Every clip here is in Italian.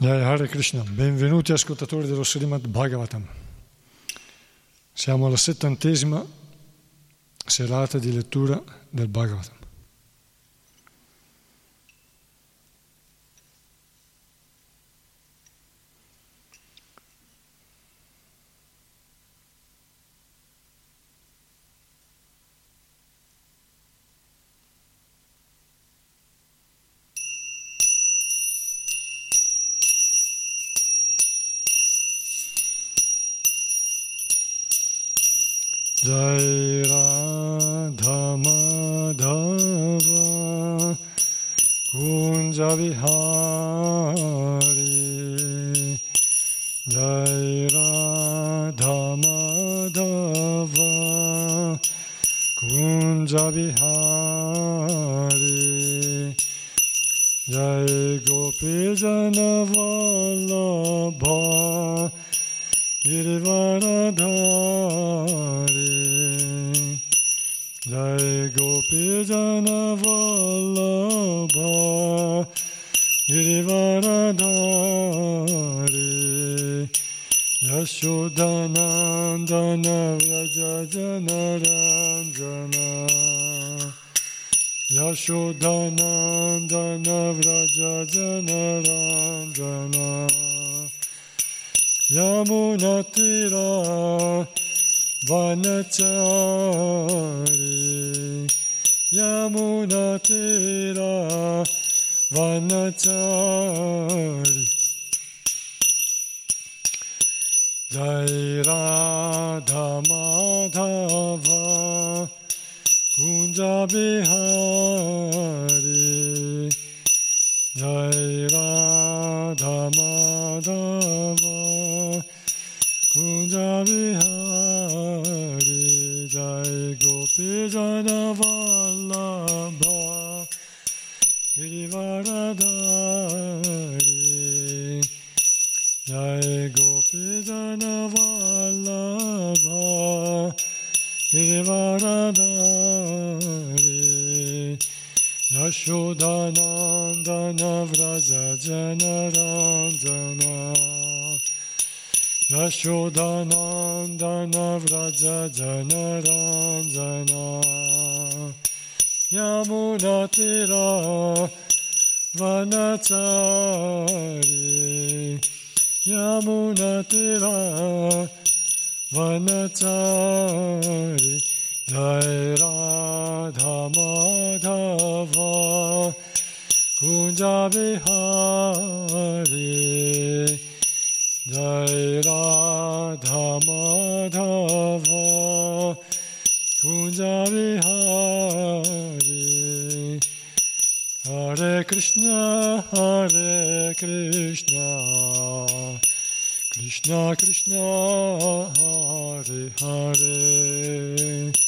Hare Krishna, benvenuti ascoltatori dello Srimad Bhagavatam. Siamo alla settantesima serata di lettura del Bhagavatam. Yashodanandana Vraja Janaranjana Yamunatira Vanachari. Yamunatira Vanachari. Jai Radha Madhava Kunja Bihari Jai Radha Madhava Kunja Bihari Hare Krishna Hare Krishna Krishna Krishna Hare Hare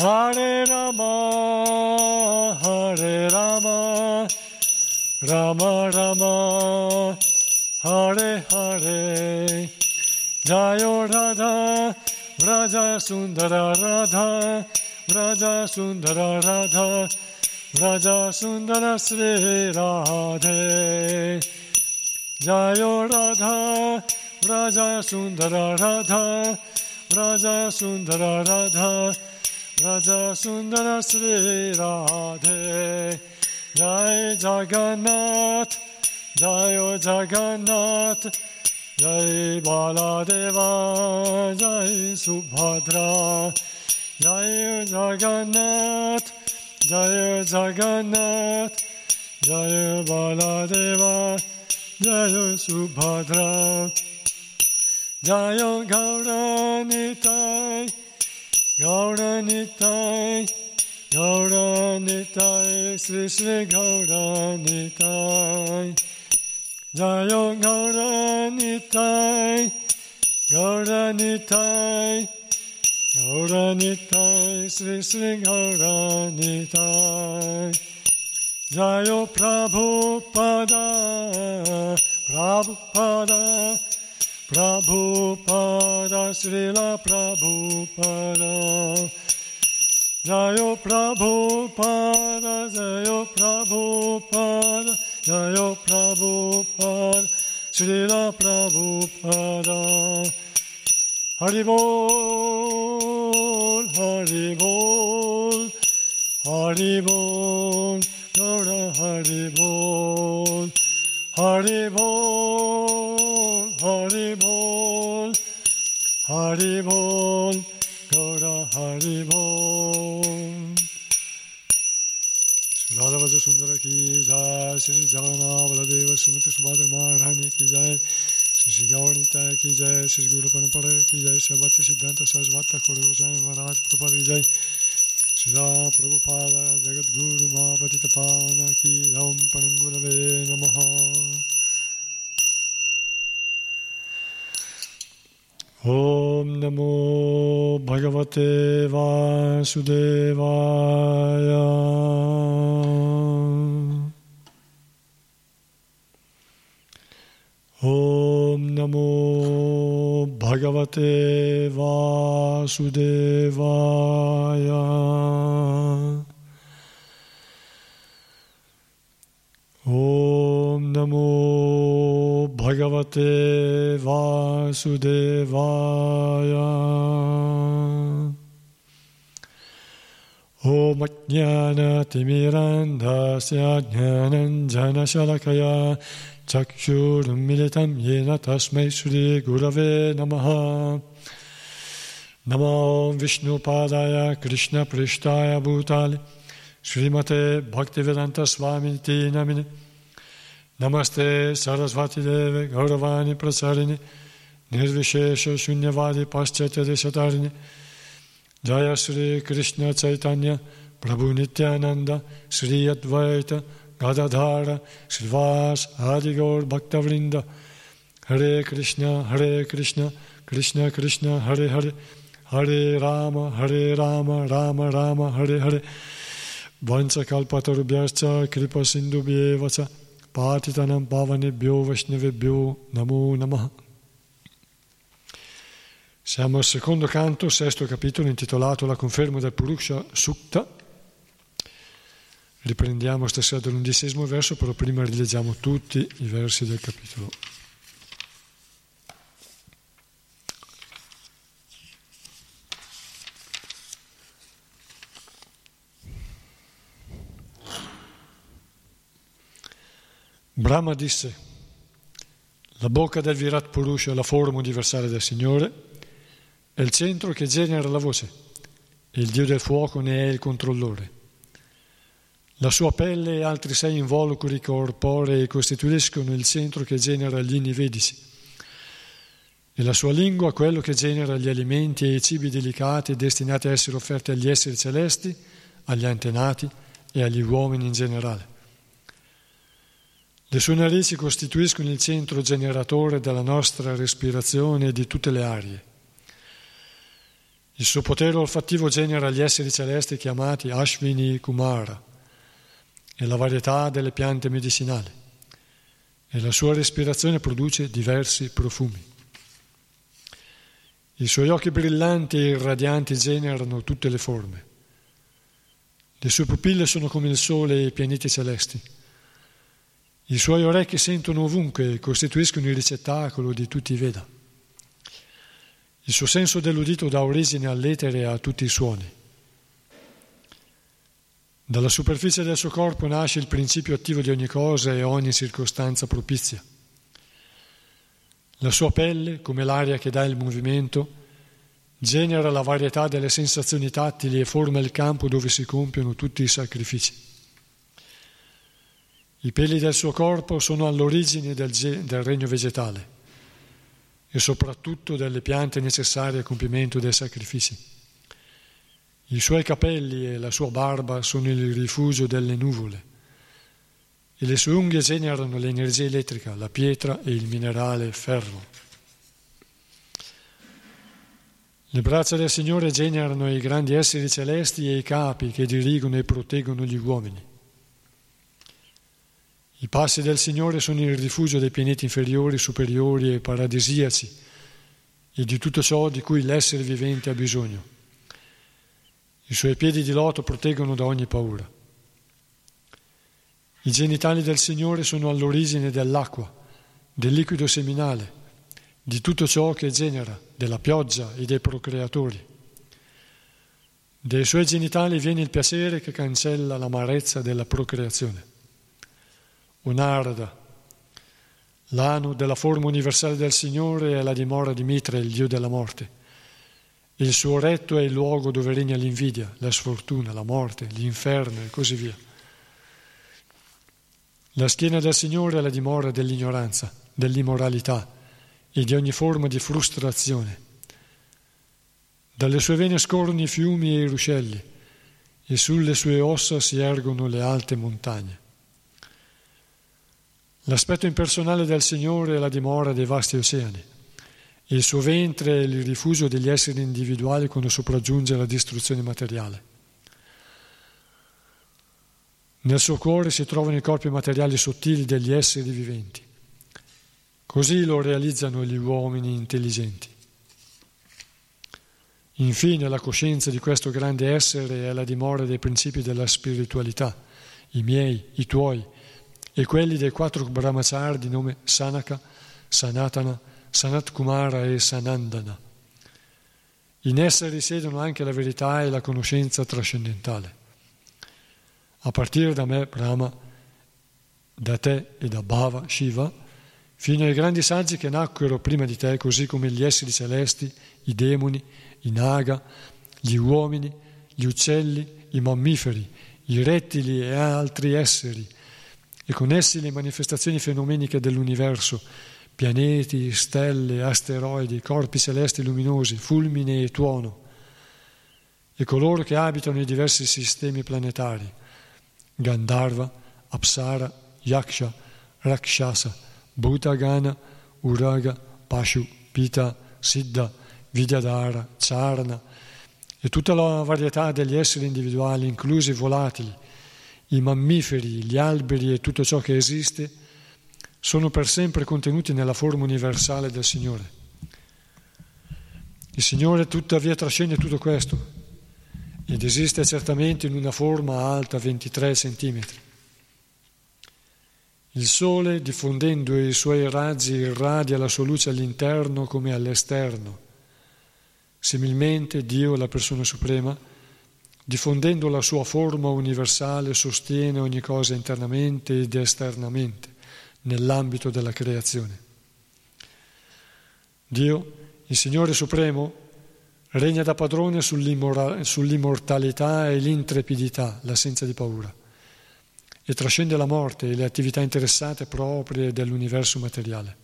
Hare Rama, Hare Rama, Rama Rama, Hare Hare, Jayo Radha, Raja Sundara Radha, Raja Sundara Radha, Raja Sundara Sri Radhe, Jayo Radha, Raja Sundara Radha, Raja Sundara Radha, Raja Sundara Sri Radhe, Jai Jagannath, Jayo Jagannath, Jai Baladeva, Jai Subhadra, Jai Jagannath, Jai Jagannath, Jai Baladeva, Jai Subhadra, Jai Gauranitai, Gauranitai, Gauranitai, Sri Sri Gauranitai, Jai Gauranitai, Gauranitai, Gauranitai, Sri Sri Gauranitai, Jayo Prabhupada, Prabhupada, Prabhupada, Srila Prabhupada, Jayo Prabhupada, Jayo Prabhupada, Jayo Prabhupada, Srila Prabhupada, Haribol, Haribol, Haribol, Gaura Haribol, Haribol, Haribol, Haribol, Gaura Haribol. Radha Vaja Sundara ki jai, Shri Jalana Baladeva Sumita Subhadra Maharani ki jai, Shri Gaurita ki jai, Shri Guru Parampara ki jai, Shri Bhakti Siddhanta Sarasvata Kuru Goswami Maharaj Prabhupada ki jai, Shri Prabhupada Jagat Guru Mahapatita Pavana ki Ram Parangurave Namaha. Om Namo Bhagavate Vasudevaya. Om Namo Bhagavate Vasudevaya. Om Namo Bhagavate Vasudevaya. Om Jnana Timirandasya Jnananjana Shalakaya Chakshurmilitam Yena Tasmai Shri Gurave Namaha. Namo Vishnu Padaya Krishna Prishtaya Bhutale. Srimate Bhaktivedanta Swami Ti Namine Namaste Sarasvati Deve Gauravani Gadadhara Srivas Adigaur Bhaktavrinda. Hare Krishna Hare Krishna Krishna Krishna Hare Hare. Hare Rama Hare Rama Rama Rama Hare Hare. Vancha Kalpatarubhyascha Kripa Sindhubhyevacha Patitanam Pavanebhyo Vaishnavebhyo Namo Namaha. Siamo al secondo canto, sesto capitolo, intitolato La conferma del Purusha Sukta. Riprendiamo stasera dall'undicesimo verso, però prima rileggiamo tutti i versi del capitolo. Brahma disse, la bocca del Virat Purusha, la forma universale del Signore, è il centro che genera la voce il Dio del fuoco ne è il controllore. La sua pelle e altri sei involucri corporei costituiscono il centro che genera gli inivedici e la sua lingua quello che genera gli alimenti e i cibi delicati destinati a essere offerti agli esseri celesti, agli antenati e agli uomini in generale. Le sue narici costituiscono il centro generatore della nostra respirazione e di tutte le arie. Il suo potere olfattivo genera gli esseri celesti chiamati Ashvini Kumara e la varietà delle piante medicinali e la sua respirazione produce diversi profumi. I suoi occhi brillanti e irradianti generano tutte le forme. Le sue pupille sono come il sole e i pianeti celesti. I suoi orecchi sentono ovunque e costituiscono il ricettacolo di tutti i Veda. Il suo senso dell'udito dà origine all'etere e a tutti i suoni. Dalla superficie del suo corpo nasce il principio attivo di ogni cosa e ogni circostanza propizia. La sua pelle, come l'aria che dà il movimento, genera la varietà delle sensazioni tattili e forma il campo dove si compiono tutti i sacrifici. I peli del suo corpo sono all'origine del, del regno vegetale e soprattutto delle piante necessarie al compimento dei sacrifici. I suoi capelli e la sua barba sono il rifugio delle nuvole e le sue unghie generano l'energia elettrica, la pietra e il minerale ferro. Le braccia del Signore generano i grandi esseri celesti e i capi che dirigono e proteggono gli uomini. I passi del Signore sono il rifugio dei pianeti inferiori, superiori e paradisiaci e di tutto ciò di cui l'essere vivente ha bisogno. I suoi piedi di loto proteggono da ogni paura. I genitali del Signore sono all'origine dell'acqua, del liquido seminale, di tutto ciò che genera, della pioggia e dei procreatori. Dai suoi genitali viene il piacere che cancella l'amarezza della procreazione. Un'arda, l'ano della forma universale del Signore è la dimora di Mitra, il Dio della morte. Il suo retto è il luogo dove regna l'invidia, la sfortuna, la morte, l'inferno e così via. La schiena del Signore è la dimora dell'ignoranza, dell'immoralità e di ogni forma di frustrazione. Dalle sue vene scorrono i fiumi e i ruscelli e sulle sue ossa si ergono le alte montagne. L'aspetto impersonale del Signore è la dimora dei vasti oceani. Il suo ventre è il rifugio degli esseri individuali quando sopraggiunge la distruzione materiale. Nel suo cuore si trovano i corpi materiali sottili degli esseri viventi. Così lo realizzano gli uomini intelligenti. Infine la coscienza di questo grande essere è la dimora dei principi della spiritualità, i miei, i tuoi, e quelli dei quattro brahmachari di nome Sanaka, Sanatana, Sanat Kumara e Sanandana. In esse risiedono anche la verità e la conoscenza trascendentale. A partire da me, Brahma, da te e da Bhava, Shiva, fino ai grandi saggi che nacquero prima di te, così come gli esseri celesti, i demoni, i naga, gli uomini, gli uccelli, i mammiferi, i rettili e altri esseri, e con essi le manifestazioni fenomeniche dell'universo, pianeti, stelle, asteroidi, corpi celesti luminosi, fulmine e tuono, e coloro che abitano i diversi sistemi planetari, Gandharva, Apsara, Yaksha, Rakshasa, Bhutagana, Uraga, Pashu, Pita, Siddha, Vidyadhara, Charna e tutta la varietà degli esseri individuali, inclusi i volatili, i mammiferi, gli alberi e tutto ciò che esiste sono per sempre contenuti nella forma universale del Signore. Il Signore tuttavia trascende tutto questo ed esiste certamente in una forma alta 23 centimetri. Il Sole, diffondendo i suoi raggi, irradia la sua luce all'interno come all'esterno. Similmente Dio, la persona suprema, diffondendo la sua forma universale, sostiene ogni cosa internamente ed esternamente nell'ambito della creazione. Dio, il Signore Supremo, regna da padrone sull'immortalità e l'intrepidità, l'assenza di paura, e trascende la morte e le attività interessate proprie dell'universo materiale.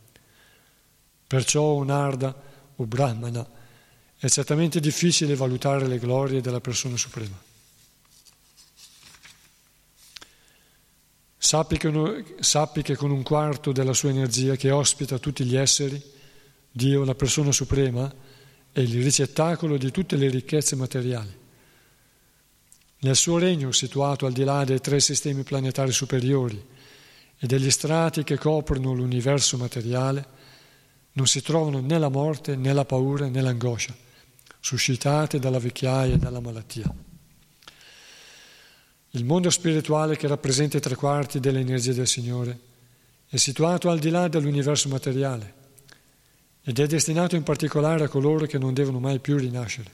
Perciò un'arda o brahmana è certamente difficile valutare le glorie della persona suprema. Sappi che, sappi che con un quarto della sua energia che ospita tutti gli esseri, Dio, la persona suprema, è il ricettacolo di tutte le ricchezze materiali. Nel suo regno, situato al di là dei tre sistemi planetari superiori e degli strati che coprono l'universo materiale, non si trovano né la morte, né la paura, né l'angoscia, suscitate dalla vecchiaia e dalla malattia. Il mondo spirituale che rappresenta i tre quarti dell'energia del Signore è situato al di là dell'universo materiale ed è destinato in particolare a coloro che non devono mai più rinascere.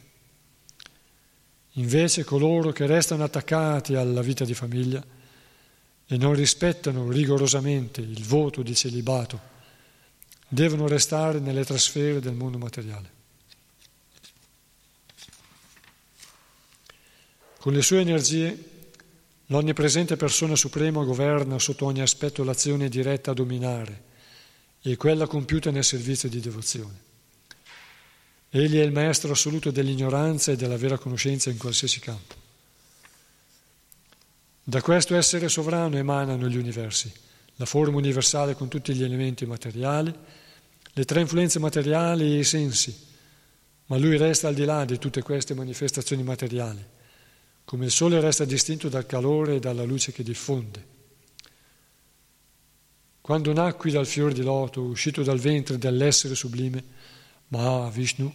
Invece coloro che restano attaccati alla vita di famiglia e non rispettano rigorosamente il voto di celibato devono restare nelle trasfere del mondo materiale. Con le sue energie l'onnipresente persona suprema governa sotto ogni aspetto l'azione diretta a dominare e quella compiuta nel servizio di devozione. Egli è il maestro assoluto dell'ignoranza e della vera conoscenza in qualsiasi campo. Da questo essere sovrano emanano gli universi, la forma universale con tutti gli elementi materiali, le tre influenze materiali e i sensi, ma lui resta al di là di tutte queste manifestazioni materiali, come il sole resta distinto dal calore e dalla luce che diffonde. Quando nacqui dal fior di loto, uscito dal ventre dell'essere sublime, ma Vishnu,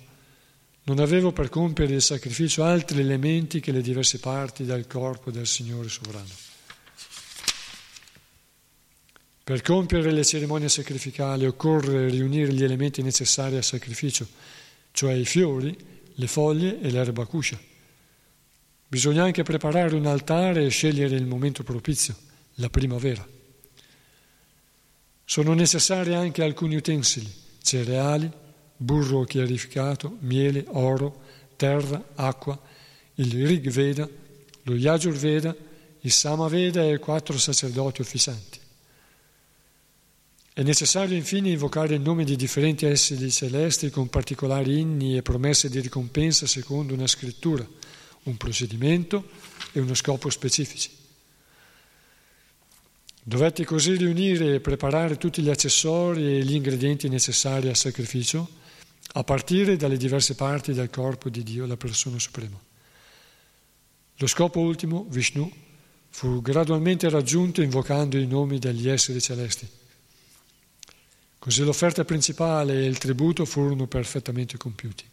non avevo per compiere il sacrificio altri elementi che le diverse parti del corpo del Signore sovrano. Per compiere le cerimonie sacrificali occorre riunire gli elementi necessari al sacrificio, cioè i fiori, le foglie e l'erba cuscia. Bisogna anche preparare un altare e scegliere il momento propizio, la primavera. Sono necessari anche alcuni utensili, cereali, burro chiarificato, miele, oro, terra, acqua, il Rig Veda, lo Yajur Veda, il Samaveda e quattro sacerdoti ufficianti. È necessario infine invocare il nome di differenti esseri celesti con particolari inni e promesse di ricompensa secondo una scrittura, un procedimento e uno scopo specifici. Dovetti così riunire e preparare tutti gli accessori e gli ingredienti necessari al sacrificio, a partire dalle diverse parti del corpo di Dio, la persona suprema. Lo scopo ultimo, Vishnu, fu gradualmente raggiunto invocando i nomi degli esseri celesti. Così l'offerta principale e il tributo furono perfettamente compiuti.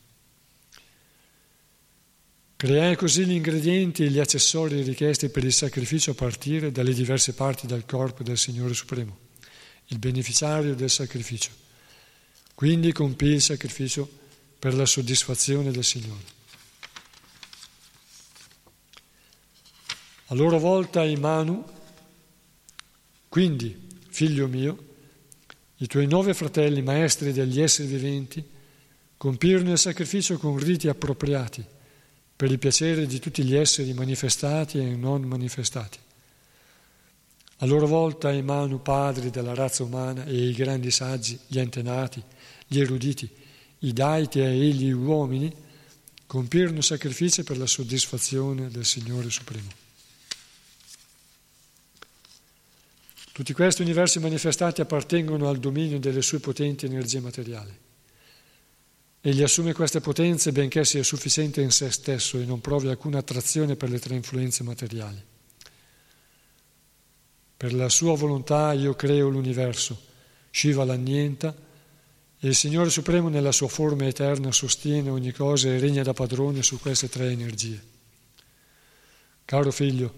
Creai così gli ingredienti e gli accessori richiesti per il sacrificio a partire dalle diverse parti del corpo del Signore Supremo, il beneficiario del sacrificio. Quindi compì il sacrificio per la soddisfazione del Signore. A loro volta i Manu, quindi, figlio mio, i tuoi nove fratelli maestri degli esseri viventi, compirono il sacrificio con riti appropriati per il piacere di tutti gli esseri manifestati e non manifestati. A loro volta i Manu padri della razza umana e i grandi saggi, gli antenati, gli eruditi, i daiti e gli uomini compirono sacrifici per la soddisfazione del Signore Supremo. Tutti questi universi manifestati appartengono al dominio delle sue potenti energie materiali. Egli assume queste potenze benché sia sufficiente in se stesso e non provi alcuna attrazione per le tre influenze materiali. Per la sua volontà io creo l'universo, Shiva l'annienta e il Signore Supremo nella sua forma eterna sostiene ogni cosa e regna da padrone su queste tre energie. Caro figlio,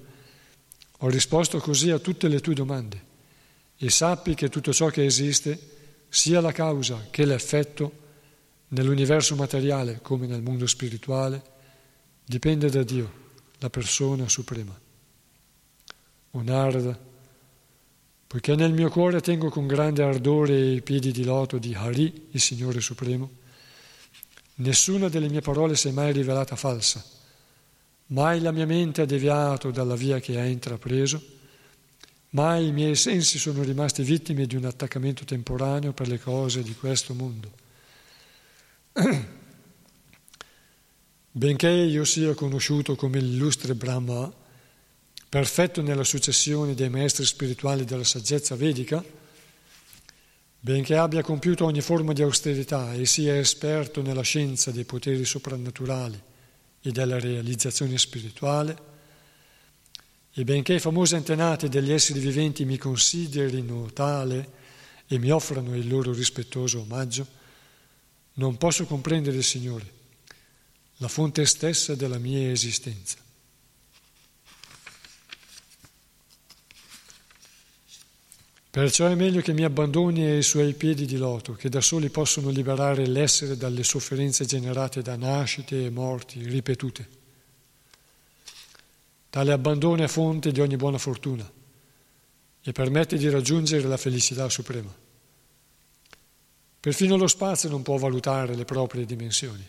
ho risposto così a tutte le tue domande e sappi che tutto ciò che esiste, sia la causa che l'effetto, nell'universo materiale come nel mondo spirituale, dipende da Dio, la persona suprema. O Narada, poiché nel mio cuore tengo con grande ardore i piedi di loto di Hari, il Signore Supremo, nessuna delle mie parole si è mai rivelata falsa, mai la mia mente ha deviato dalla via che ha intrapreso, mai i miei sensi sono rimasti vittime di un attaccamento temporaneo per le cose di questo mondo Benché io sia conosciuto come l'illustre Brahma, perfetto nella successione dei maestri spirituali della saggezza vedica, benché abbia compiuto ogni forma di austerità e sia esperto nella scienza dei poteri soprannaturali e della realizzazione spirituale, e benché i famosi antenati degli esseri viventi mi considerino tale e mi offrano il loro rispettoso omaggio, non posso comprendere il Signore, la fonte stessa della mia esistenza. Perciò è meglio che mi abbandoni ai suoi piedi di loto, che da soli possono liberare l'essere dalle sofferenze generate da nascite e morti ripetute. Tale abbandono è fonte di ogni buona fortuna e permette di raggiungere la felicità suprema. Perfino lo spazio non può valutare le proprie dimensioni.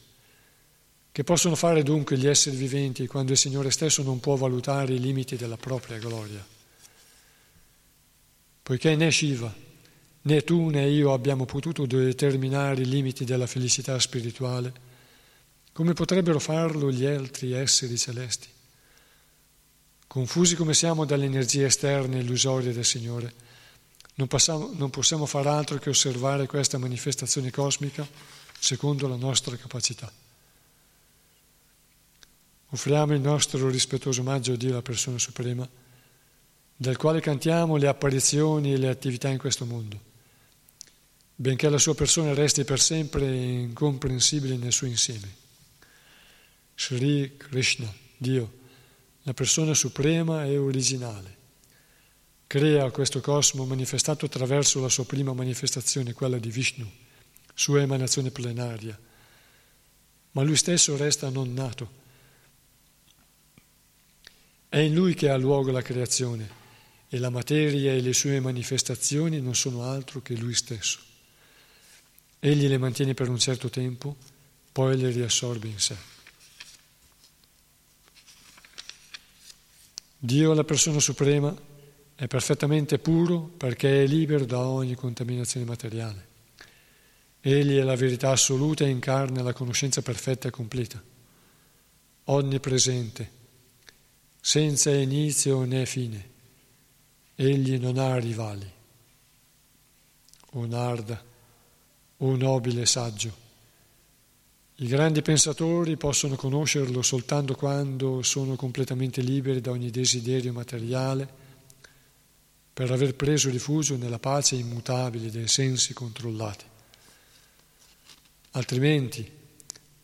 Che possono fare dunque gli esseri viventi quando il Signore stesso non può valutare i limiti della propria gloria? poiché né Shiva, né tu né io abbiamo potuto determinare i limiti della felicità spirituale, come potrebbero farlo gli altri esseri celesti? Confusi come siamo dalle energie esterne illusorie del Signore, non, passiamo, non possiamo far altro che osservare questa manifestazione cosmica secondo la nostra capacità. Offriamo il nostro rispettoso omaggio a Dio, la persona suprema, del quale cantiamo le apparizioni e le attività in questo mondo, benché la sua persona resti per sempre incomprensibile nel suo insieme. Sri Krishna, Dio, la persona suprema e originale, crea questo cosmo manifestato attraverso la sua prima manifestazione, quella di Vishnu, sua emanazione plenaria, ma lui stesso resta non nato. È in lui che ha luogo la creazione e la materia e le sue manifestazioni non sono altro che lui stesso. Egli le mantiene per un certo tempo, poi le riassorbe in sé. Dio, la persona suprema, è perfettamente puro perché è libero da ogni contaminazione materiale. Egli è la verità assoluta e incarna la conoscenza perfetta e completa, onnipresente, senza inizio né fine Egli non ha rivali. O Narda, o nobile saggio, i grandi pensatori possono conoscerlo soltanto quando sono completamente liberi da ogni desiderio materiale, per aver preso rifugio nella pace immutabile dei sensi controllati. Altrimenti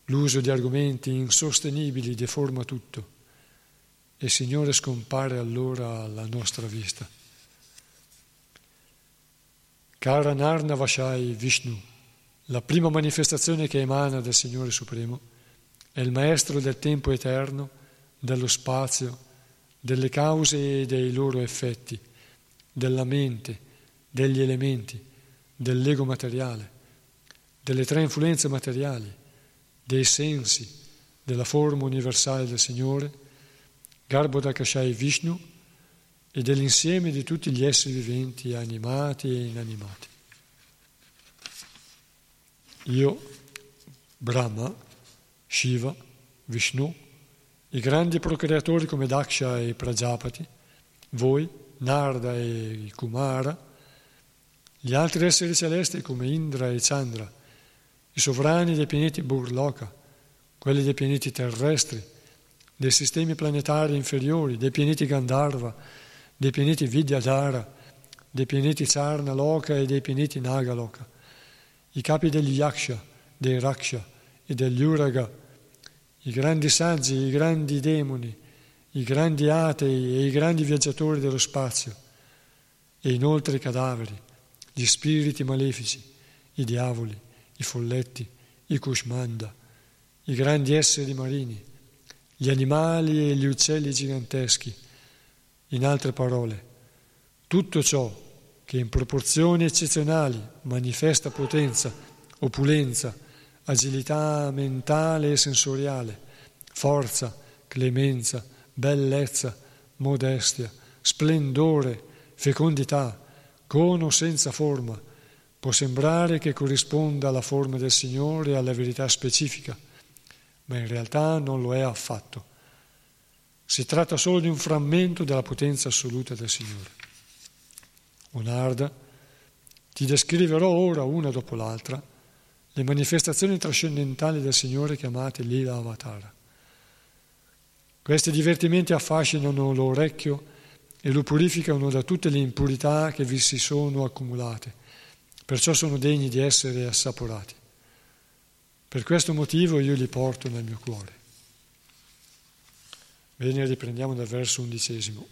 l'uso di argomenti insostenibili deforma tutto e il Signore scompare allora alla nostra vista. Karanarna Vashai Vishnu, la prima manifestazione che emana dal Signore Supremo, è il maestro del tempo eterno, dello spazio, delle cause e dei loro effetti, della mente, degli elementi, dell'ego materiale, delle tre influenze materiali, dei sensi, della forma universale del Signore, Garbhodakashai Vishnu, e dell'insieme di tutti gli esseri viventi, animati e inanimati. Io, Brahma, Shiva, Vishnu, i grandi procreatori come Daksha e Prajapati, voi, Narda e Kumara, gli altri esseri celesti come Indra e Chandra, i sovrani dei pianeti Burloka, quelli dei pianeti terrestri, dei sistemi planetari inferiori, dei pianeti Gandharva, dei pianeti Vidyadhara, dei pianeti Sarna Loka e dei pianeti Nagaloka, i capi degli Yaksha, dei Raksha e degli Uraga, i grandi saggi, i grandi demoni, i grandi atei e i grandi viaggiatori dello spazio, e inoltre i cadaveri, gli spiriti malefici, i diavoli, i folletti, i Kushmanda, i grandi esseri marini, gli animali e gli uccelli giganteschi, in altre parole, tutto ciò che in proporzioni eccezionali manifesta potenza, opulenza, agilità mentale e sensoriale, forza, clemenza, bellezza, modestia, splendore, fecondità, con o senza forma, può sembrare che corrisponda alla forma del Signore e alla verità specifica, ma in realtà non lo è affatto Si tratta solo di un frammento della potenza assoluta del Signore. Onarda, ti descriverò ora, una dopo l'altra, le manifestazioni trascendentali del Signore chiamate Lila Avatara. Questi divertimenti affascinano l'orecchio e lo purificano da tutte le impurità che vi si sono accumulate, perciò sono degni di essere assaporati. Per questo motivo io li porto nel mio cuore. Bene, riprendiamo dal verso undicesimo.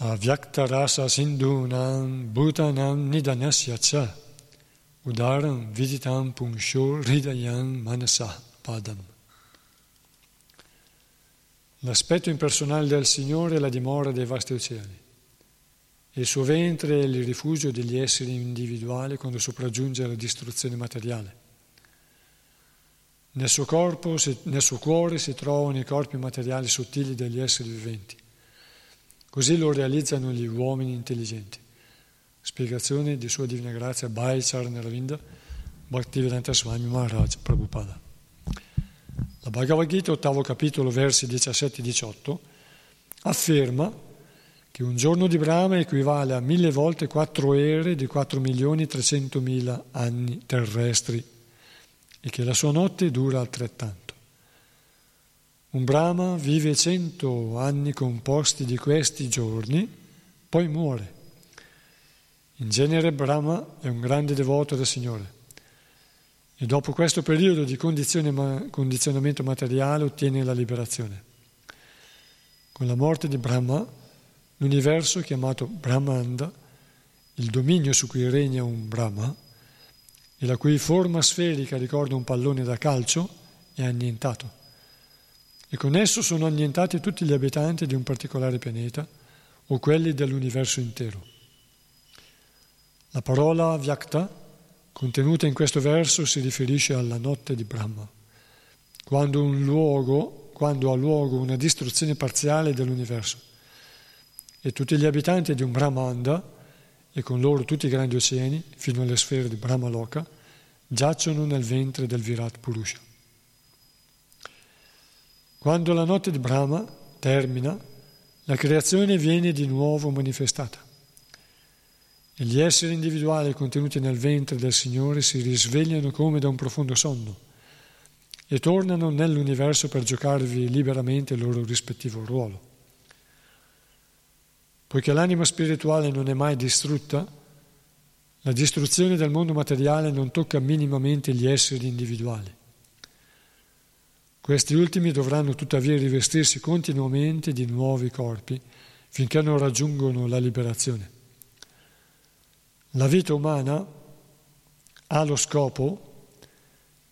Avyaktarasa sindhunam bhutanam nidanasya cha udaram viditam punsho hridayam manasa padam. L'aspetto impersonale del Signore è la dimora dei vasti oceani. Il suo ventre è il rifugio degli esseri individuali quando sopraggiunge la distruzione materiale. Nel suo corpo, nel suo cuore si trovano i corpi materiali sottili degli esseri viventi. Così lo realizzano gli uomini intelligenti. Spiegazione di Sua Divina Grazia Bhai Charnaravinda Bhaktivedanta Swami Maharaj Prabhupada. La Bhagavad Gita, ottavo capitolo, versi 17-18, afferma che un giorno di Brahma equivale a mille volte quattro ere di 4 milioni e 300 mila anni terrestri e che la sua notte dura altrettanto. Un Brahma vive cento anni composti di questi giorni, poi muore. In genere Brahma è un grande devoto del Signore e dopo questo periodo di condizionamento materiale ottiene la liberazione. Con la morte di Brahma L'universo chiamato Brahmanda, il dominio su cui regna un Brahma, e la cui forma sferica ricorda un pallone da calcio, è annientato. E con esso sono annientati tutti gli abitanti di un particolare pianeta o quelli dell'universo intero. La parola Vyakta, contenuta in questo verso, si riferisce alla notte di Brahma, quando, luogo, quando ha luogo una distruzione parziale dell'universo e tutti gli abitanti di un Brahmanda, e con loro tutti i grandi oceani, fino alle sfere di Brahmaloka, giacciono nel ventre del Virat Purusha. Quando la notte di Brahma termina, la creazione viene di nuovo manifestata e gli esseri individuali contenuti nel ventre del Signore si risvegliano come da un profondo sonno e tornano nell'universo per giocarvi liberamente il loro rispettivo ruolo. Poiché l'anima spirituale non è mai distrutta, la distruzione del mondo materiale non tocca minimamente gli esseri individuali. Questi ultimi dovranno tuttavia rivestirsi continuamente di nuovi corpi finché non raggiungono la liberazione. La vita umana ha lo scopo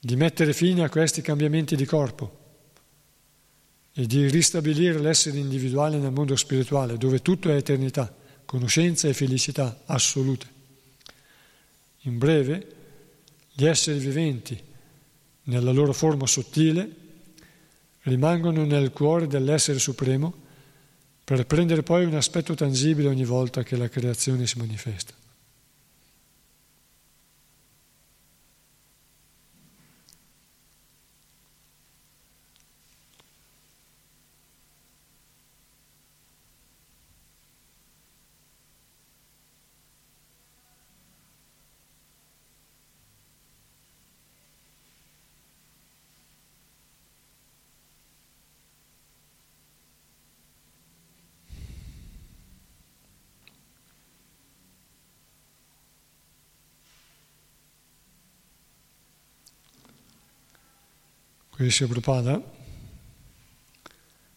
di mettere fine a questi cambiamenti di corpo e di ristabilire l'essere individuale nel mondo spirituale, dove tutto è eternità, conoscenza e felicità assolute. In breve, gli esseri viventi, nella loro forma sottile, rimangono nel cuore dell'essere supremo per prendere poi un aspetto tangibile ogni volta che la creazione si manifesta. Quindi Prabhupada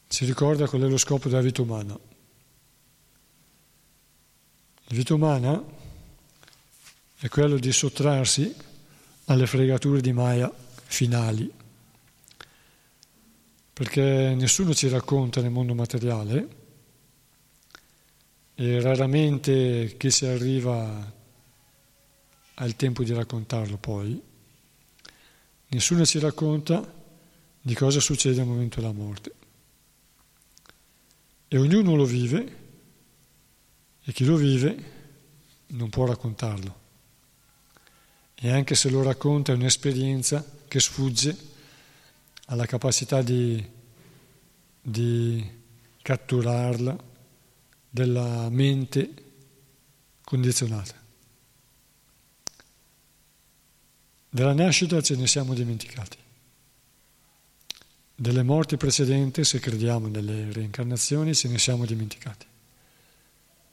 ci ricorda qual è lo scopo della vita umana. La vita umana è quello di sottrarsi alle fregature di Maya finali, perché nessuno ci racconta nel mondo materiale e raramente chi si arriva ha il tempo di raccontarlo poi. Nessuno ci racconta di cosa succede al momento della morte. E ognuno lo vive e chi lo vive non può raccontarlo. E anche se lo racconta è un'esperienza che sfugge alla capacità di, di catturarla della mente condizionata. Della nascita ce ne siamo dimenticati. Delle morti precedenti, se crediamo nelle reincarnazioni, ce ne siamo dimenticati.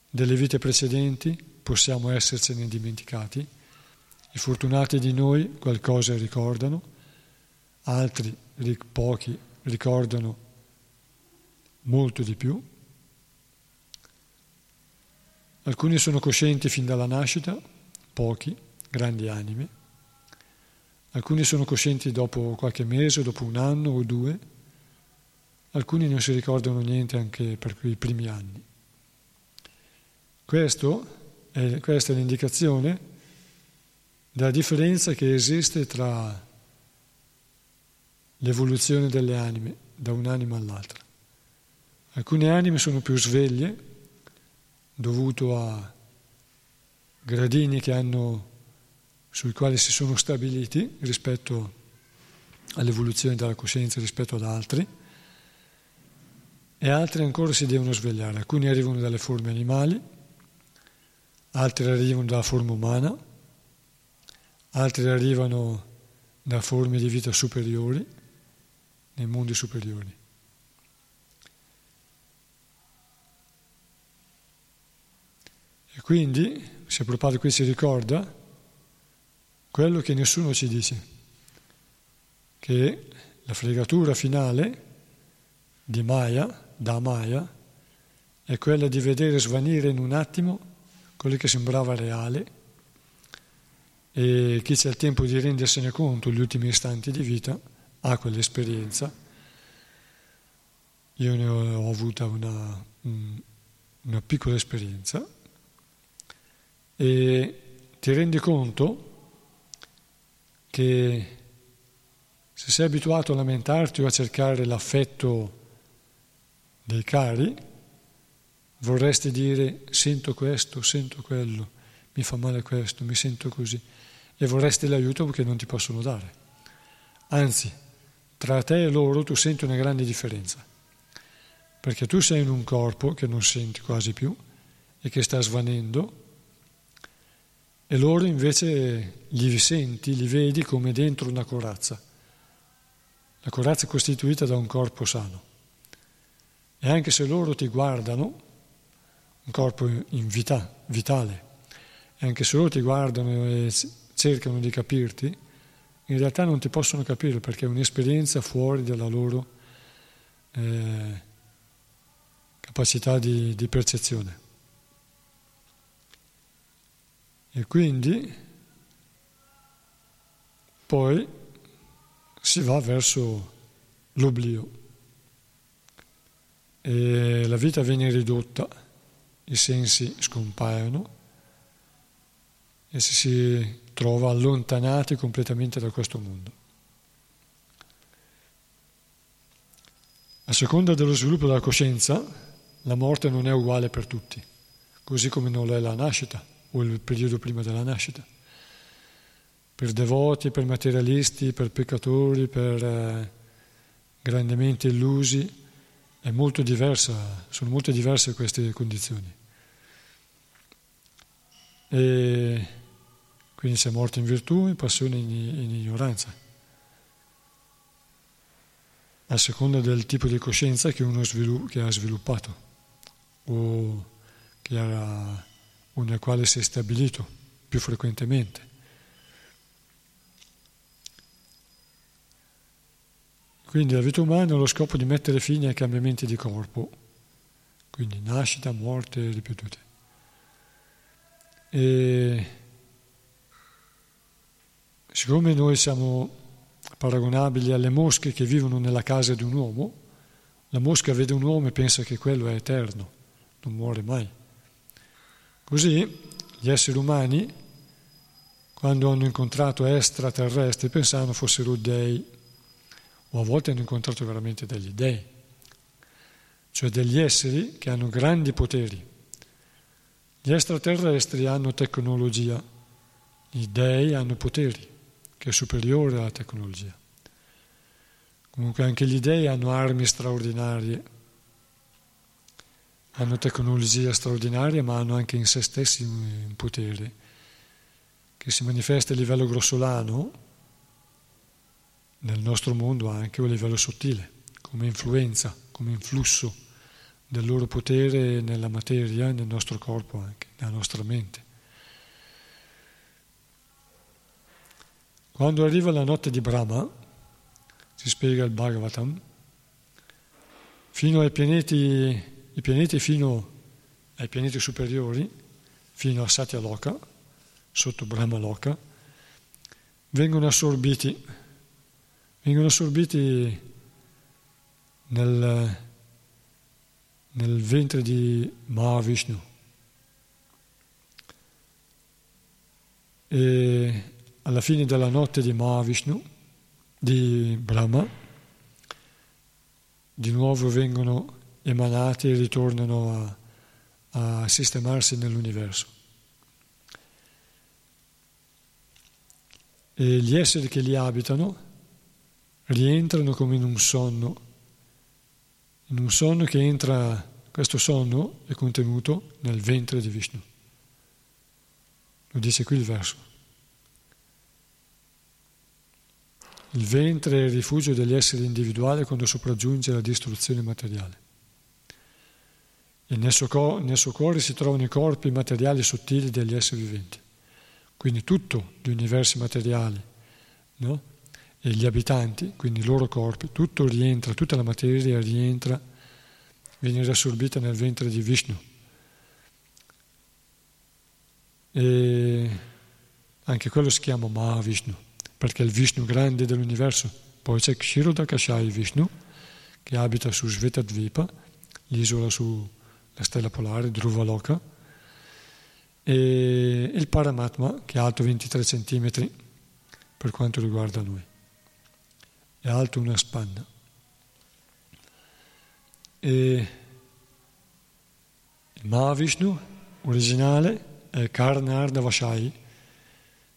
Delle vite precedenti possiamo essercene dimenticati. I fortunati di noi qualcosa ricordano, altri, pochi, ricordano molto di più. Alcuni sono coscienti fin dalla nascita, pochi, grandi anime. Alcuni sono coscienti dopo qualche mese, dopo un anno o due. Alcuni non si ricordano niente anche per i primi anni. È, questa è l'indicazione della differenza che esiste tra l'evoluzione delle anime da un'anima all'altra. Alcune anime sono più sveglie dovuto a gradini che hanno, sui quali si sono stabiliti rispetto all'evoluzione della coscienza rispetto ad altri, e altri ancora si devono svegliare. Alcuni arrivano dalle forme animali, altri arrivano dalla forma umana, altri arrivano da forme di vita superiori, nei mondi superiori. E quindi, se Prabhupada qui si ricorda, quello che nessuno ci dice, che la fregatura finale di Maya, da Maya, è quella di vedere svanire in un attimo quello che sembrava reale e chi c'è il tempo di rendersene conto, gli ultimi istanti di vita, ha quell'esperienza. Io ne ho, ho avuta una, una piccola esperienza e ti rendi conto che se sei abituato a lamentarti o a cercare l'affetto dei cari, vorresti dire sento questo, sento quello, mi fa male questo, mi sento così, e vorresti l'aiuto che non ti possono dare. Anzi, tra te e loro tu senti una grande differenza, perché tu sei in un corpo che non senti quasi più e che sta svanendo e loro invece li senti, li vedi come dentro una corazza. La corazza è costituita da un corpo sano. E anche se loro ti guardano, un corpo in vita, vitale, e anche se loro ti guardano e cercano di capirti, in realtà non ti possono capire perché è un'esperienza fuori dalla loro eh, capacità di, di percezione. E quindi poi si va verso l'oblio e la vita viene ridotta, i sensi scompaiono e si, si trova allontanati completamente da questo mondo. A seconda dello sviluppo della coscienza, la morte non è uguale per tutti, così come non lo è la nascita o il periodo prima della nascita. Per devoti, per materialisti, per peccatori, per eh, grandemente illusi, è molto diversa, sono molto diverse queste condizioni. E quindi si è morto in virtù, in passione e in, in ignoranza. A seconda del tipo di coscienza che uno svilu- che ha sviluppato o che ha nel quale si è stabilito più frequentemente. Quindi la vita umana ha lo scopo di mettere fine ai cambiamenti di corpo, quindi nascita, morte ripetute. E siccome noi siamo paragonabili alle mosche che vivono nella casa di un uomo, la mosca vede un uomo e pensa che quello è eterno, non muore mai. Così gli esseri umani, quando hanno incontrato extraterrestri, pensavano fossero dei, o a volte hanno incontrato veramente degli dei, cioè degli esseri che hanno grandi poteri. Gli extraterrestri hanno tecnologia, gli dei hanno poteri, che è superiore alla tecnologia. Comunque anche gli dei hanno armi straordinarie, hanno tecnologia straordinaria, ma hanno anche in se stessi un potere che si manifesta a livello grossolano, nel nostro mondo anche a livello sottile, come influenza, come influsso del loro potere nella materia, nel nostro corpo anche, nella nostra mente. Quando arriva la notte di Brahma, si spiega il Bhagavatam, fino ai pianeti, i pianeti fino ai pianeti superiori, fino a Satya Loka, sotto Brahma Loka, vengono assorbiti, vengono assorbiti nel, nel ventre di Mahavishnu. E alla fine della notte di Mahavishnu, di Brahma, di nuovo vengono e ritornano a, a sistemarsi nell'universo. E gli esseri che li abitano rientrano come in un sonno in un sonno che entra, questo sonno è contenuto nel ventre di Vishnu. Lo dice qui il verso. Il ventre è il rifugio degli esseri individuali quando sopraggiunge la distruzione materiale. E nel suo, nel suo cuore si trovano i corpi materiali sottili degli esseri viventi. Quindi tutto gli universi materiali no? e gli abitanti, quindi i loro corpi, tutto rientra, tutta la materia rientra, viene riassorbita nel ventre di Vishnu. E anche quello si chiama Mahavishnu, perché è il Vishnu grande dell'universo. Poi c'è Kshirodakashai Vishnu, che abita su Svetadvipa, l'isola sulla stella polare, Loka, e il Paramatma, che è alto 23 cm per quanto riguarda lui è alto una spanna. E il Mahavishnu originale è Karnarda Vashai,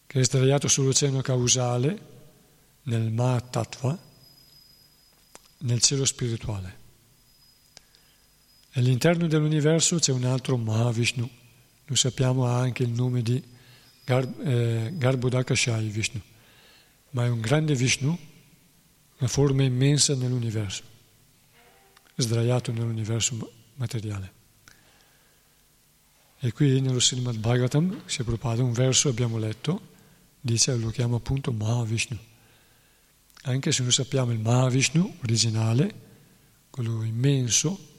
che è sdraiato sull'oceano causale nel Mahatattva, nel cielo spirituale. All'interno dell'universo c'è un altro Mahavishnu, noi sappiamo anche il nome di Gar- eh, Garbhodakashai Vishnu, ma è un grande Vishnu una forma immensa nell'universo, sdraiato nell'universo materiale. E qui nello Srimad Bhagavatam, si è Prabhupada, un verso abbiamo letto, dice, lo chiama appunto Mahavishnu. Anche se noi sappiamo il Mahavishnu originale, quello immenso,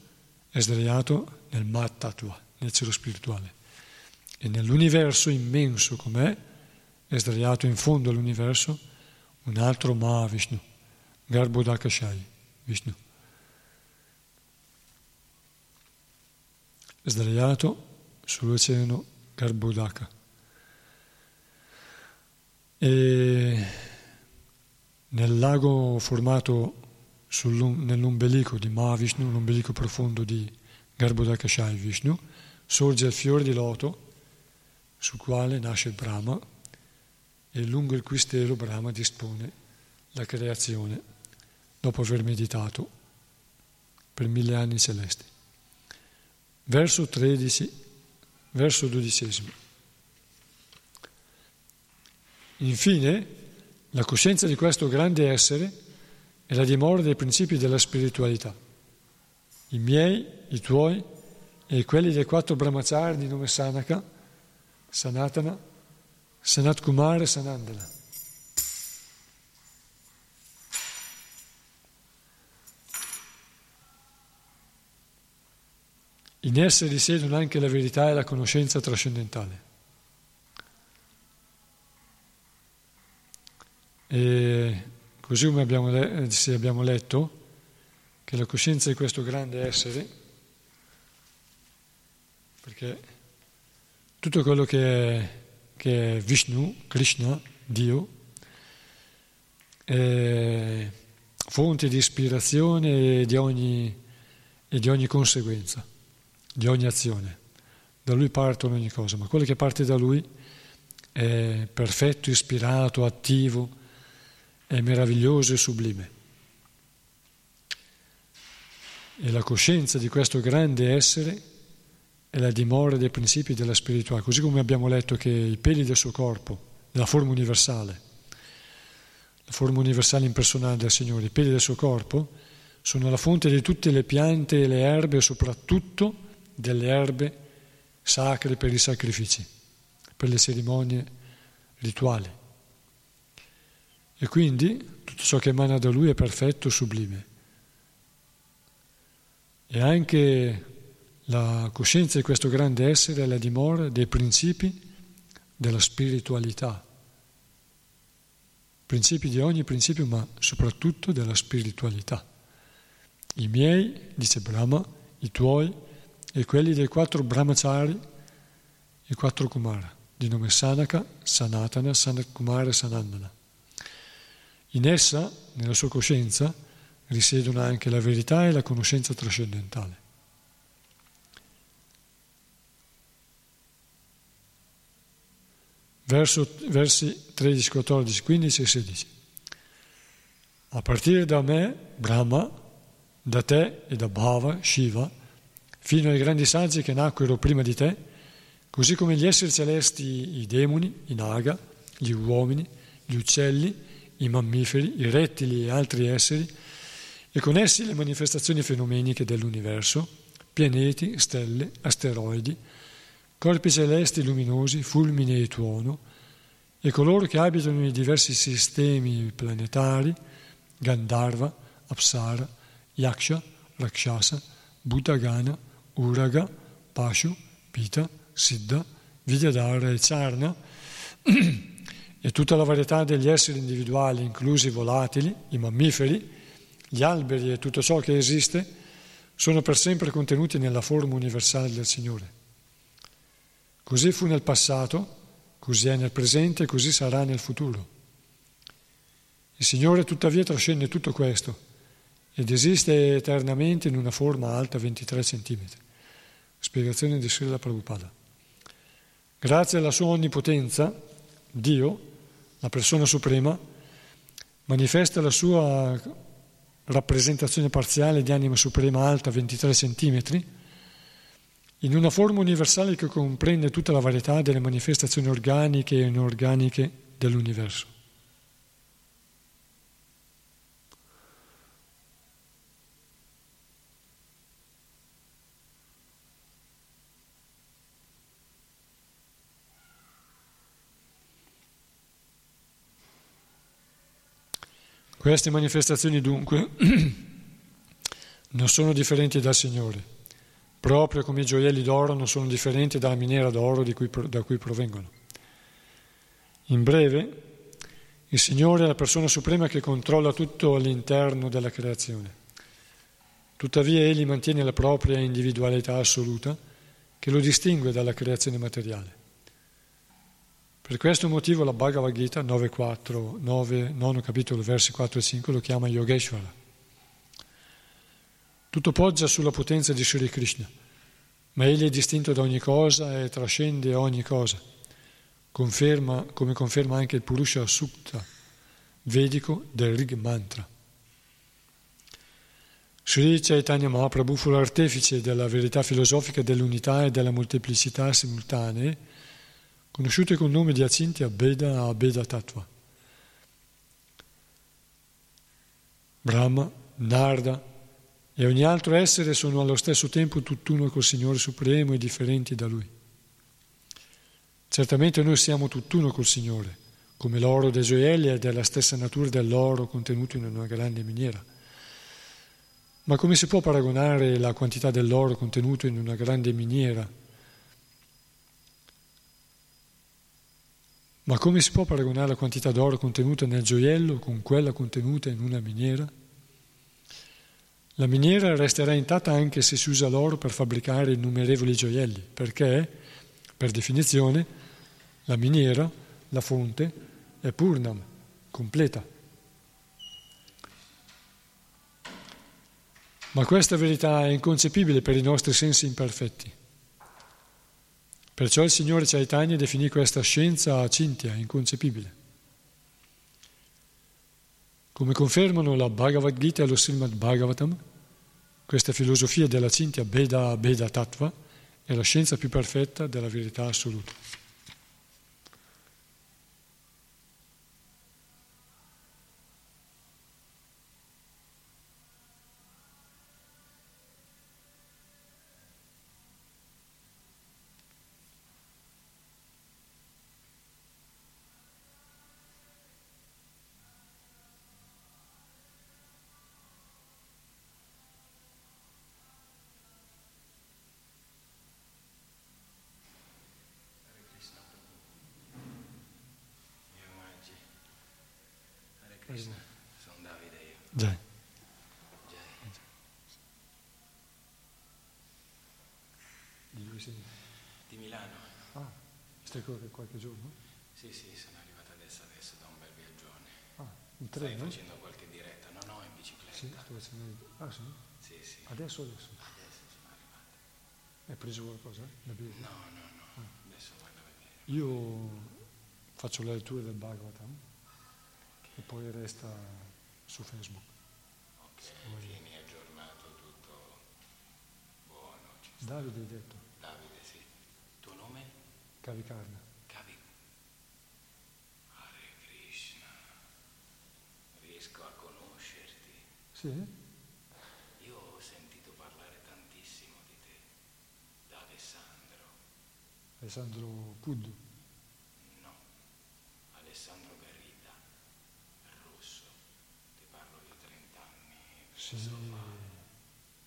è sdraiato nel Mattattva, nel cielo spirituale. E nell'universo immenso com'è, è sdraiato in fondo all'universo un altro Mahavishnu Garbhodakashai, Vishnu. Sdraiato sull'oceano Garbhodaka. E nel lago formato nell'ombelico di Mahavishnu, l'ombelico profondo di Garbhodakashai Vishnu, sorge il fiore di loto sul quale nasce Brahma e lungo il cui stelo Brahma dispone la creazione dopo aver meditato per mille anni celesti. Verso 13, verso 12. Infine, la coscienza di questo grande essere è la dimora dei principi della spiritualità. I miei, i tuoi e quelli dei quattro brahmachari di nome Sanaka, Sanatana, Sanat Kumar e Sanandana. In esse risiedono anche la verità e la conoscenza trascendentale. E così come abbiamo, le- abbiamo letto, che la coscienza di questo grande essere, perché tutto quello che è, che è Vishnu, Krishna, Dio, è fonte di ispirazione e di ogni, e di ogni conseguenza di ogni azione. Da lui partono ogni cosa, ma quello che parte da lui è perfetto, ispirato, attivo, è meraviglioso e sublime. E la coscienza di questo grande essere è la dimora dei principi della spiritualità, così come abbiamo letto che i peli del suo corpo, della forma universale, la forma universale impersonale del Signore, i peli del suo corpo, sono la fonte di tutte le piante e le erbe, soprattutto delle erbe sacre per i sacrifici, per le cerimonie rituali. E quindi tutto ciò che emana da lui è perfetto, sublime. E anche la coscienza di questo grande essere è la dimora dei principi della spiritualità. Principi di ogni principio, ma soprattutto della spiritualità. I miei, dice Brahma, i tuoi e quelli dei quattro brahmachari e quattro kumara, di nome Sanaka, Sanatana, Sanat Kumara e Sanandana. In essa, nella sua coscienza, risiedono anche la verità e la conoscenza trascendentale. Verso, versi 13, 14, 15 e 16. A partire da me, Brahma, da te e da Bhava, Shiva, fino ai grandi saggi che nacquero prima di te, così come gli esseri celesti, i demoni, i naga, gli uomini, gli uccelli, i mammiferi, i rettili e altri esseri, e con essi le manifestazioni fenomeniche dell'universo, pianeti, stelle, asteroidi, corpi celesti luminosi, fulmine e tuono, e coloro che abitano i diversi sistemi planetari, Gandharva, Apsara, Yaksha, Rakshasa, Bhuttagana, Uraga, Pashu, Pita, Siddha, Vidyadhara e Charna, e tutta la varietà degli esseri individuali, inclusi i volatili, i mammiferi, gli alberi e tutto ciò che esiste, sono per sempre contenuti nella forma universale del Signore. Così fu nel passato, così è nel presente e così sarà nel futuro. Il Signore tuttavia trascende tutto questo ed esiste eternamente in una forma alta 23 cm. Spiegazione di Srila Prabhupada. Grazie alla sua onnipotenza, Dio, la persona suprema, manifesta la sua rappresentazione parziale di anima suprema alta 23 cm in una forma universale che comprende tutta la varietà delle manifestazioni organiche e inorganiche dell'universo. Queste manifestazioni dunque non sono differenti dal Signore, proprio come i gioielli d'oro non sono differenti dalla miniera d'oro cui, da cui provengono. In breve, il Signore è la persona suprema che controlla tutto all'interno della creazione. Tuttavia Egli mantiene la propria individualità assoluta che lo distingue dalla creazione materiale. Per questo motivo la Bhagavad Gita 9, 9, 9 capitolo, versi 4 e 5 lo chiama Yogeshwara. Tutto poggia sulla potenza di Sri Krishna, ma egli è distinto da ogni cosa e trascende ogni cosa, conferma, come conferma anche il Purusha Sukta vedico del Rig Mantra. Sri Chaitanya Mahaprabhu fu l'artefice della verità filosofica dell'unità e della molteplicità simultanee conosciute col nome di Acintya Beda a Beda Tattva. Brahma, Narda e ogni altro essere sono allo stesso tempo tutt'uno col Signore Supremo e differenti da Lui. Certamente noi siamo tutt'uno col Signore, come l'oro dei gioielli è della stessa natura dell'oro contenuto in una grande miniera. Ma come si può paragonare la quantità dell'oro contenuto in una grande miniera Ma come si può paragonare la quantità d'oro contenuta nel gioiello con quella contenuta in una miniera? La miniera resterà intatta anche se si usa l'oro per fabbricare innumerevoli gioielli, perché, per definizione, la miniera, la fonte, è purnam, completa. Ma questa verità è inconcepibile per i nostri sensi imperfetti. Perciò il Signore Chaitanya definì questa scienza acintya, inconcepibile. Come confermano la Bhagavad Gita e lo Srimad Bhagavatam, questa filosofia della Cintya Beda Beda Tattva è la scienza più perfetta della verità assoluta. Sono Davide io. Già. Di dove sei? Di Milano. Ah, stai qua qualche giorno? Sì, sì, sono arrivato adesso, adesso da un bel viaggione. Ah, in Stai treno? facendo qualche diretta? No, no, in bicicletta. Sì, sto facendo... Ah sì? Sì, sì. Adesso adesso. Adesso sono arrivato. Hai preso qualcosa? Da? No, no, no. Adesso vado a vedere. Io faccio la lettura del Bhagavatam e poi resta su Facebook. Ok, tieni aggiornato tutto buono. Davide hai detto, Davide, sì. Tuo nome? Kavikarna. Kavi. Hare Krishna. Riesco a conoscerti. Sì? Io ho sentito parlare tantissimo di te. Da Alessandro. Alessandro Pud. No. Alessandro Garrida. Russo. Ti parlo di 30 anni. Sì.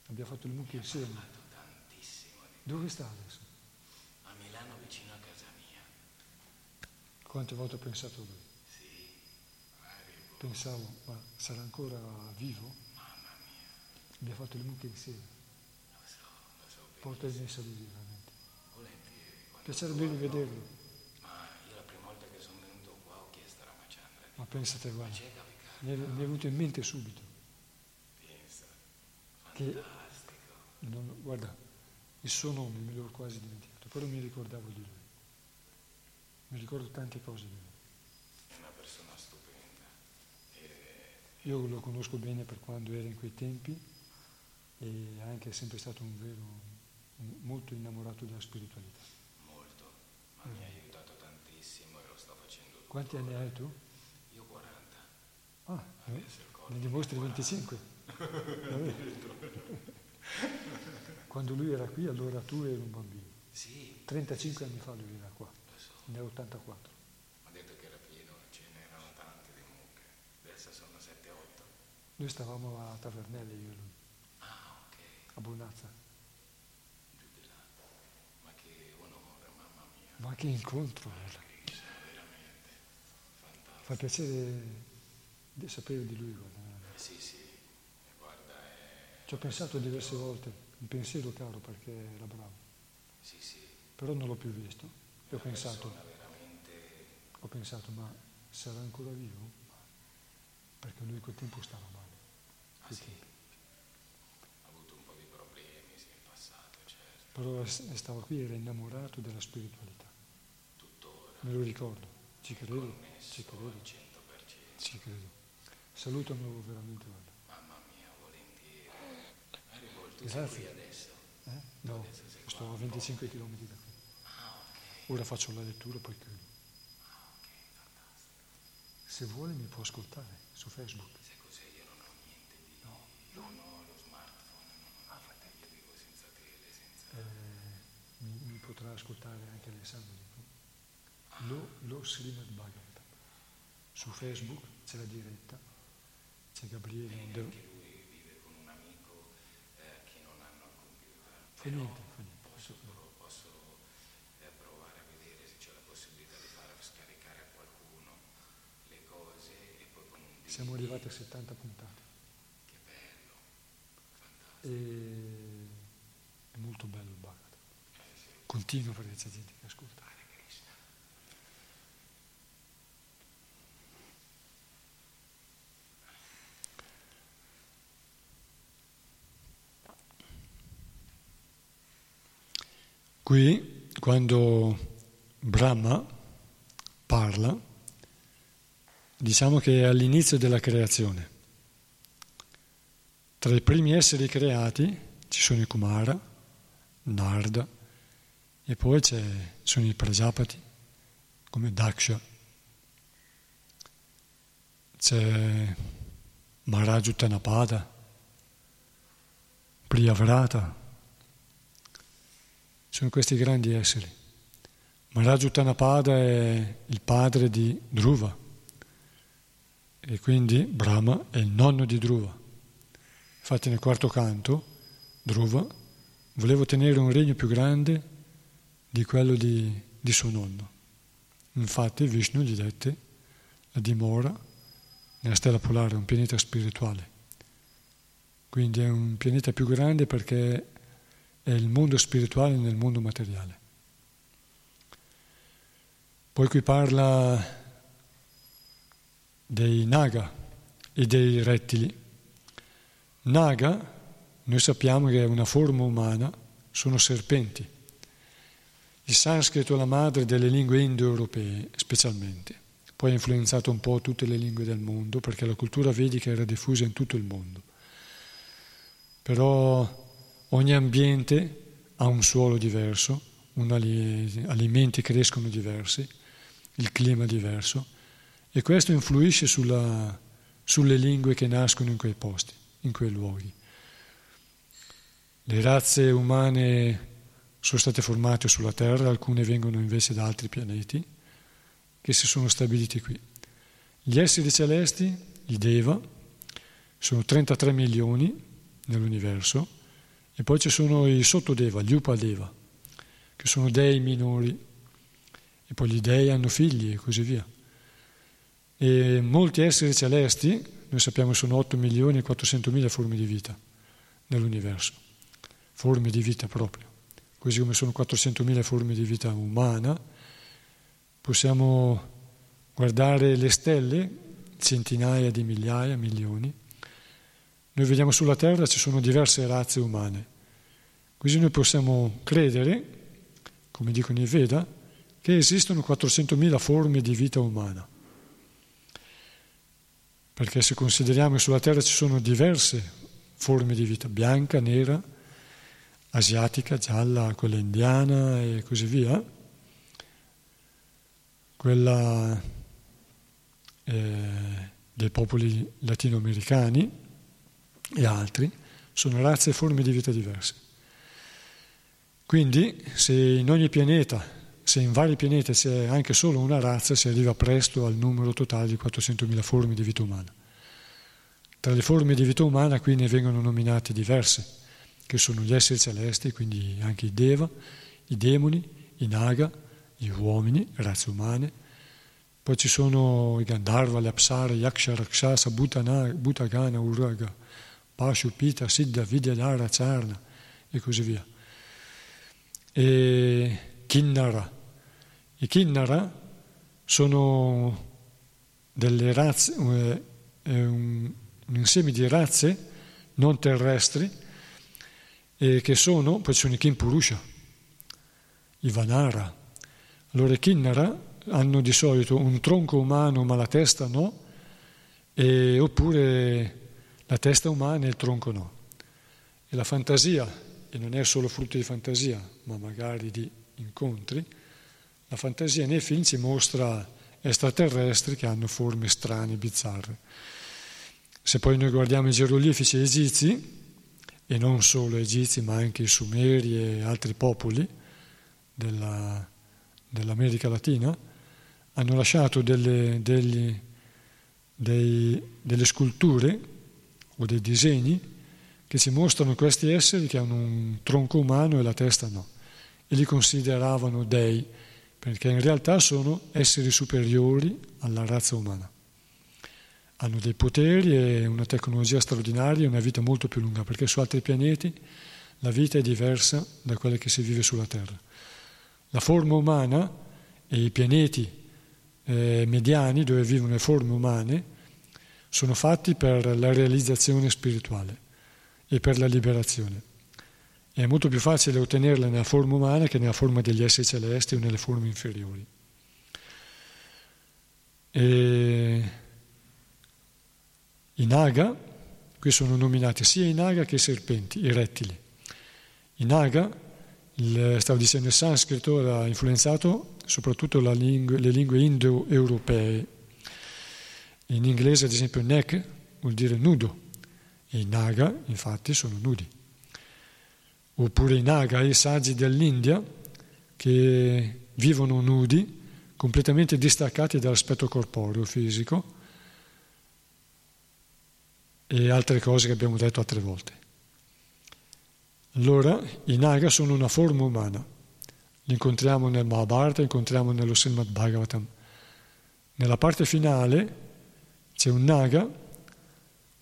Abbiamo fatto il mucchio insieme. parlato tantissimo di te. Dove sta adesso? A Milano vicino a casa mia. Quante volte ho pensato a lui? Sì. Arrivo. Pensavo, ma sarà ancora vivo? Abbiamo fatto il mucchio insieme. Lo so, so. Porta i miei saluti veramente. Volentieri. Piacerebbe rivederlo. Ma io la prima volta che sono venuto qua ho chiesto a Ramachandra di Ma pensate, guarda, mi è, mi è venuto in mente subito. Pensa. Che- Fantastico. Non- guarda, il suo nome me l'ho quasi dimenticato, però mi ricordavo di lui. Mi ricordo tante cose di lui. Io lo conosco bene per quando era in quei tempi e anche è sempre stato un vero, un- molto innamorato della spiritualità. molto. Ma mi ha aiutato tantissimo e lo sto facendo tutto. Quanti anni hai tu? Io 40. Ah, eh, ne dimostri 25. Vabbè. Quando lui era qui, allora tu eri un bambino. Sì, 35 anni fa lui era qua, so. nel 84. Ha detto che era pieno, ce n'erano tante di mucche. Adesso sono 7-8. Noi stavamo a Tavernelle, io e lui, ok. a Bonazza. Giù di là. Ma che onore, mamma mia. Ma che incontro! veramente. Fantastico. Fa piacere di sapere di lui, guarda. Sì, sì. E guarda, è... Ci ho pensato diverse volte, un pensiero caro perché era bravo, Sì, sì. però non l'ho più visto e ho pensato, veramente... ho pensato, ma sarà ancora vivo? Perché lui quel tempo stava male. Ah, sì. tempo. Ha avuto un po' di problemi, sì, in passato, certo. Però stava qui, era innamorato della spiritualità. Tuttora. Me lo ricordo, ci credo, ci credo, al 100%. ci credo. Salutamelo veramente, guarda. Mamma mia, volentieri. Tu sei Grazie. qui adesso? Eh? No, Adesso sto a un 25 km da qui. Ah, ok. Ora faccio la lettura, poi chiudo. Ah, ok, fantastico. Se vuole mi può ascoltare su Facebook. Sai cos'è? Io non ho niente di... No. Non ho lo smartphone, non ho niente. Io vivo senza tele, senza... Eh, mi, mi potrà ascoltare anche Alessandro di qui. Lo, lo Srimad Bhagavatam. Su Facebook c'è la diretta, c'è Gabriele. Devo- anche lui vive con un amico eh, che non hanno il computer. Fa niente, fa niente. Posso, posso eh, provare a vedere se c'è la possibilità di far scaricare a qualcuno le cose e poi con un DVD. Siamo arrivati a 70 puntate. Che bello, fantastico. E è molto bello il Bhagavatam. Sì. Continua perché c'è gente che ascolta. Qui quando Brahma parla, diciamo che è all'inizio della creazione. Tra i primi esseri creati ci sono i Kumara, Narda, e poi ci sono i Prajapati, come Daksha. C'è Maharaj Uttanapada, Priyavrata. Sono questi grandi esseri. Maharaj Uttanapada è il padre di Dhruva e quindi Brahma è il nonno di Dhruva. Infatti nel quarto canto Dhruva voleva ottenere un regno più grande di quello di, di suo nonno. Infatti Vishnu gli dette la dimora nella stella polare, un pianeta spirituale. Quindi è un pianeta più grande perché è il mondo spirituale nel mondo materiale. Poi qui parla dei naga e dei rettili. Naga, noi sappiamo che è una forma umana, sono serpenti. Il sanscrito è la madre delle lingue indoeuropee, specialmente. Poi ha influenzato un po' tutte le lingue del mondo, perché la cultura vedica era diffusa in tutto il mondo. Però ogni ambiente ha un suolo diverso, gli alimenti crescono diversi, il clima diverso, e questo influisce sulla, sulle lingue che nascono in quei posti, in quei luoghi. Le razze umane sono state formate sulla Terra, alcune vengono invece da altri pianeti che si sono stabiliti qui. Gli esseri celesti, i Deva, sono 33 milioni nell'universo e poi ci sono i Sottodeva, gli Upadeva, che sono dei minori e poi gli dei hanno figli e così via. E molti esseri celesti, noi sappiamo che sono 8 milioni e 400 mila forme di vita nell'universo, forme di vita proprio così come sono 400.000 forme di vita umana, possiamo guardare le stelle, centinaia di migliaia, milioni. Noi vediamo sulla Terra ci sono diverse razze umane, così noi possiamo credere, come dicono i Veda, che esistono 400.000 forme di vita umana. Perché se consideriamo che sulla Terra ci sono diverse forme di vita, bianca, nera, asiatica, gialla, quella indiana e così via, quella eh, dei popoli latinoamericani e altri, sono razze e forme di vita diverse. Quindi se in ogni pianeta, se in vari pianeti c'è anche solo una razza, si arriva presto al numero totale di 400.000 forme di vita umana. Tra le forme di vita umana qui ne vengono nominate diverse che sono gli esseri celesti, quindi anche i Deva, i demoni, i Naga, gli uomini, razze umane. Poi ci sono i Gandharva, le Apsara, Yaksha, Rakshasa, Bhutana, Bhutagana, Uraga, Pashu, Pita, Siddha, Vidyadhara, Charna e così via. E Kinnara. I Kinnara sono delle razze, eh, un, un insieme di razze non terrestri e che sono, poi ci sono i Kimpurusha, i Vanara. Allora i Kinnara hanno di solito un tronco umano ma la testa no, e, oppure la testa umana e il tronco no. E la fantasia, e non è solo frutto di fantasia, ma magari di incontri, la fantasia nei film ci mostra extraterrestri che hanno forme strane, bizzarre. Se poi noi guardiamo i geroglifici egizi, e non solo egizi ma anche i sumeri e altri popoli della, dell'America Latina, hanno lasciato delle, degli, dei, delle sculture o dei disegni che ci mostrano questi esseri che hanno un tronco umano e la testa no, e li consideravano dei, perché in realtà sono esseri superiori alla razza umana hanno dei poteri e una tecnologia straordinaria e una vita molto più lunga, perché su altri pianeti la vita è diversa da quella che si vive sulla Terra. La forma umana e i pianeti eh, mediani dove vivono le forme umane sono fatti per la realizzazione spirituale e per la liberazione. è molto più facile ottenerla nella forma umana che nella forma degli esseri celesti o nelle forme inferiori. E I naga, qui sono nominati sia i naga che i serpenti, i rettili. I naga, il, stavo dicendo, il sanscrito ha influenzato soprattutto lingue, le lingue indo-europee. In inglese, ad esempio, neck vuol dire nudo, e i naga, infatti, sono nudi. Oppure i naga, i saggi dell'India, che vivono nudi, completamente distaccati dall'aspetto corporeo, fisico, e altre cose che abbiamo detto altre volte. Allora, i naga sono una forma umana. Li incontriamo nel Mahabharata, li incontriamo nello Srimad Bhagavatam. Nella parte finale c'è un naga, un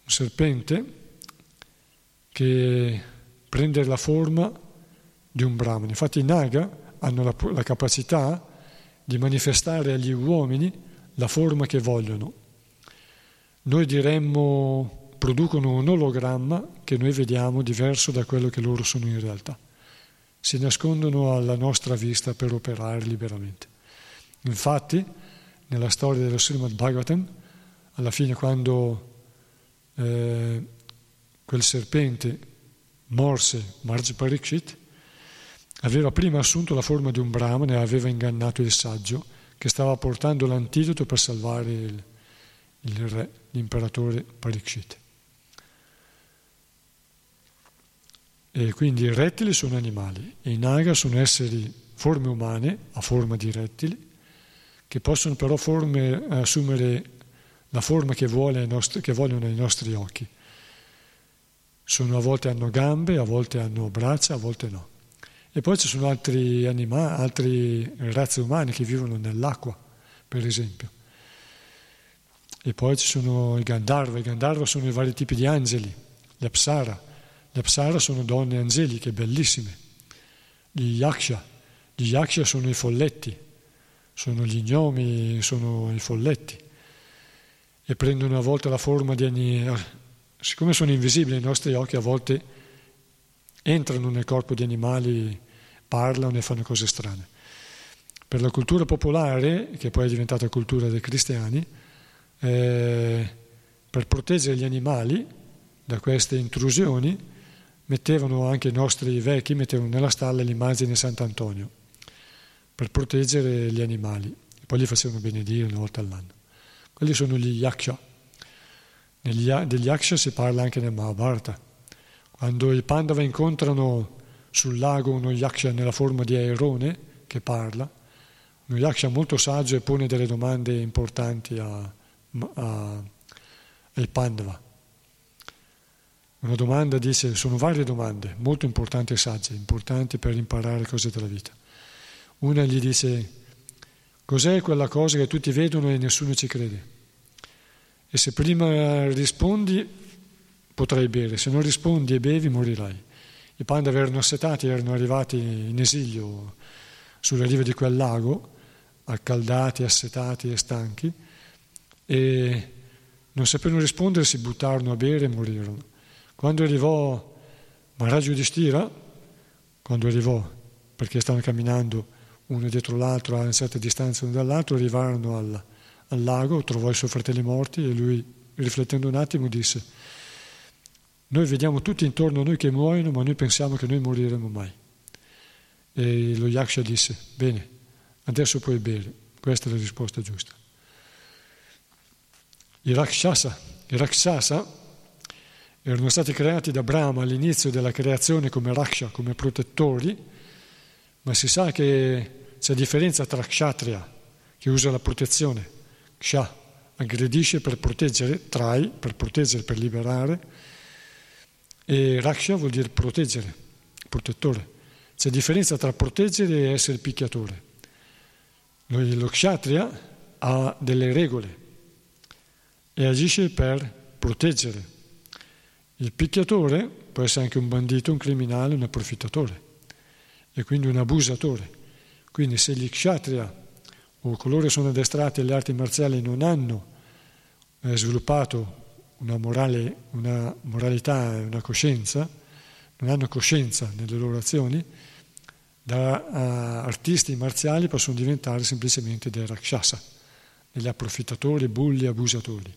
serpente, che prende la forma di un brahmane. Infatti i naga hanno la, la capacità di manifestare agli uomini la forma che vogliono. Noi diremmo producono un ologramma che noi vediamo diverso da quello che loro sono in realtà. Si nascondono alla nostra vista per operare liberamente. Infatti, nella storia dello Srimad Bhagavatam, alla fine quando eh, quel serpente morse Marj Parikshit, aveva prima assunto la forma di un brahmane e aveva ingannato il saggio che stava portando l'antidoto per salvare il, il re, l'imperatore Parikshit. E quindi i rettili sono animali e i naga sono esseri, forme umane, a forma di rettili, che possono però forme, assumere la forma che, nostri, che vogliono i nostri occhi. Sono, a volte hanno gambe, a volte hanno braccia, a volte no. E poi ci sono altri animali, altre razze umane che vivono nell'acqua, per esempio. E poi ci sono i Gandharva, i Gandharva sono i vari tipi di angeli, gli Apsara, le Apsara sono donne angeliche, bellissime. Gli Yaksha, gli Yaksha sono i folletti, sono gli gnomi, sono i folletti. E prendono a volte la forma di animali. Siccome sono invisibili ai nostri occhi, a volte entrano nel corpo di animali, parlano e fanno cose strane. Per la cultura popolare, che poi è diventata cultura dei cristiani, eh, per proteggere gli animali da queste intrusioni, mettevano anche i nostri vecchi, mettevano nella stalla l'immagine di Sant'Antonio per proteggere gli animali e poi li facevano benedire una volta all'anno. Quelli sono gli yaksha. Negli, degli yaksha si parla anche nel Mahabharata. Quando i Pandava incontrano sul lago uno yaksha nella forma di airone che parla, uno yaksha molto saggio e pone delle domande importanti a, a, ai Pandava. Una domanda dice, sono varie domande, molto importanti e sagge, importanti per imparare cose della vita. Una gli dice, cos'è quella cosa che tutti vedono e nessuno ci crede? E se prima rispondi potrai bere, se non rispondi e bevi morirai. I panda erano assetati, erano arrivati in esilio sulla riva di quel lago, accaldati, assetati e stanchi, e non sapevano rispondere, si buttarono a bere e morirono. Quando arrivò Maharaj Yudhishthira, quando arrivò, perché stavano camminando uno dietro l'altro a una certa distanza uno dall'altro, arrivarono al, al lago, trovò i suoi fratelli morti e lui, riflettendo un attimo, disse, noi vediamo tutti intorno a noi che muoiono, ma noi pensiamo che noi moriremo mai. E lo Yaksha disse, bene, adesso puoi bere. Questa è la risposta giusta. I Rakshasa, i Rakshasa erano stati creati da Brahma all'inizio della creazione come Raksha, come protettori, ma si sa che c'è differenza tra Kshatriya, che usa la protezione, Ksha, aggredisce per proteggere, Trai, per proteggere, per liberare, e Raksha vuol dire proteggere, protettore. C'è differenza tra proteggere e essere picchiatore. Lo Kshatriya ha delle regole e agisce per proteggere il picchiatore può essere anche un bandito, un criminale, un approfittatore e quindi un abusatore. Quindi se gli kshatriya o coloro che sono addestrati alle arti marziali non hanno eh, sviluppato una, morale, una moralità e una coscienza, non hanno coscienza nelle loro azioni, da uh, artisti marziali possono diventare semplicemente dei rakshasa, degli approfittatori, bulli, abusatori.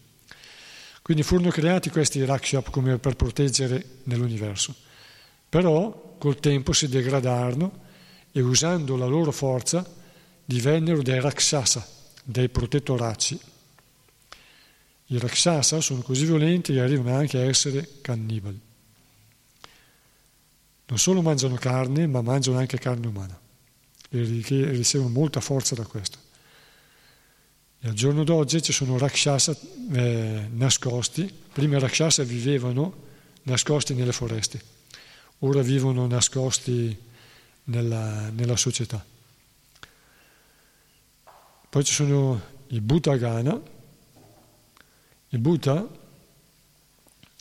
Quindi furono creati questi rakshap come per proteggere nell'universo. Però col tempo si degradarono e usando la loro forza divennero dei rakshasa, dei protettoracci. I rakshasa sono così violenti che arrivano anche a essere cannibali. Non solo mangiano carne, ma mangiano anche carne umana e ricevono molta forza da questo. E al giorno d'oggi ci sono rakshasa eh, nascosti. Prima rakshasa vivevano nascosti nelle foreste, ora vivono nascosti nella, nella società. Poi ci sono i Bhutagana. I Bhuta,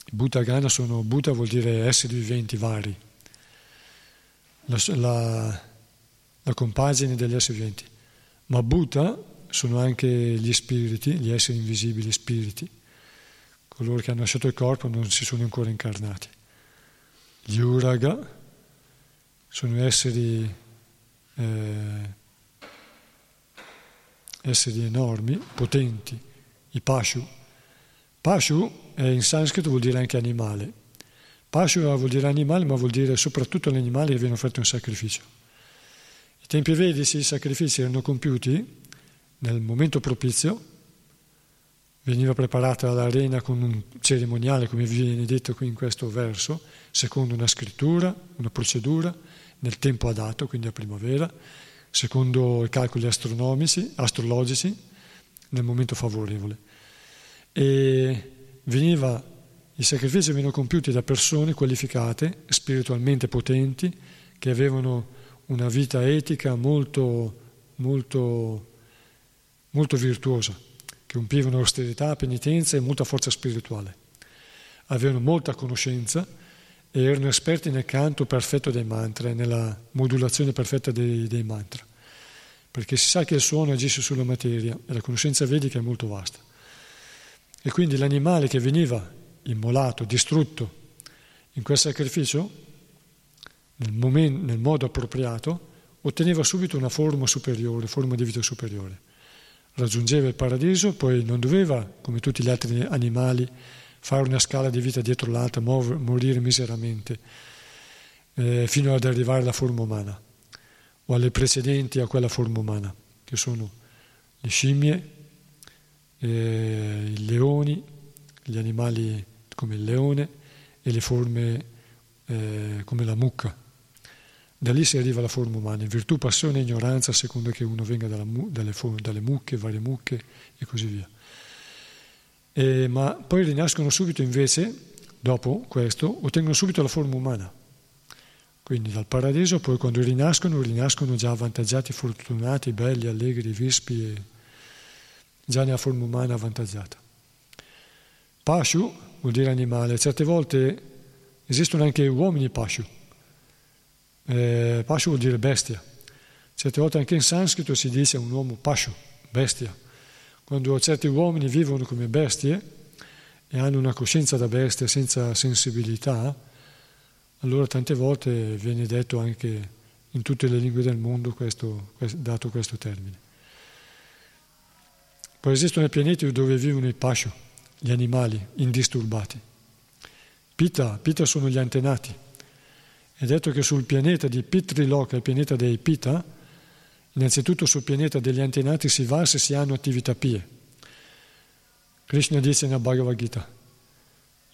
i Bhutagana sono, Bhuta vuol dire esseri viventi vari, la, la, la compagine degli esseri viventi. Ma Bhuta sono anche gli spiriti, gli esseri invisibili, spiriti, coloro che hanno lasciato il corpo non si sono ancora incarnati. Gli Uraga sono esseri, eh, esseri enormi, potenti, i Pashu. Pashu in sanscrito vuol dire anche animale. Pashu vuol dire animale, ma vuol dire soprattutto l'animale che viene offerto in sacrificio. I tempi vedici i sacrifici erano compiuti nel momento propizio, veniva preparata l'arena con un cerimoniale, come viene detto qui in questo verso, secondo una scrittura, una procedura, nel tempo adatto, quindi a primavera, secondo i calcoli astronomici, astrologici, nel momento favorevole. E veniva, i sacrifici venivano compiuti da persone qualificate, spiritualmente potenti, che avevano una vita etica molto, molto, molto virtuosa, che compivano austerità, penitenza e molta forza spirituale. Avevano molta conoscenza e erano esperti nel canto perfetto dei mantra, nella modulazione perfetta dei, dei mantra, perché si sa che il suono agisce sulla materia e la conoscenza vedica è molto vasta. E quindi l'animale che veniva immolato, distrutto in quel sacrificio, nel, momento, nel modo appropriato, otteneva subito una forma superiore, forma di vita superiore. Raggiungeva il paradiso, poi non doveva, come tutti gli altri animali, fare una scala di vita dietro l'altra, morire miseramente, eh, fino ad arrivare alla forma umana, o alle precedenti a quella forma umana, che sono le scimmie, eh, i leoni, gli animali come il leone e le forme eh, come la mucca. Da lì si arriva alla forma umana, in virtù, passione e ignoranza, a seconda che uno venga dalla, dalle, dalle mucche, varie mucche e così via. Eh, ma poi rinascono subito invece, dopo questo, ottengono subito la forma umana. Quindi dal paradiso poi quando rinascono, rinascono già avvantaggiati, fortunati, belli, allegri, vispi, e già nella forma umana avvantaggiata. Pashu vuol dire animale, certe volte esistono anche uomini Pashu. Eh, pashu vuol dire bestia. Certe volte anche in sanscrito si dice un uomo Pashu, bestia. Quando certi uomini vivono come bestie e hanno una coscienza da bestia senza sensibilità, allora tante volte viene detto anche in tutte le lingue del mondo questo, dato questo termine. Poi esistono pianeti dove vivono i pashu, gli animali indisturbati. Pita, Pita sono gli antenati. È detto che sul pianeta di Pitriloka, il pianeta dei Pita, Innanzitutto sul pianeta degli antenati si va se si hanno attività pie. Krishna dice nella Bhagavad Gita,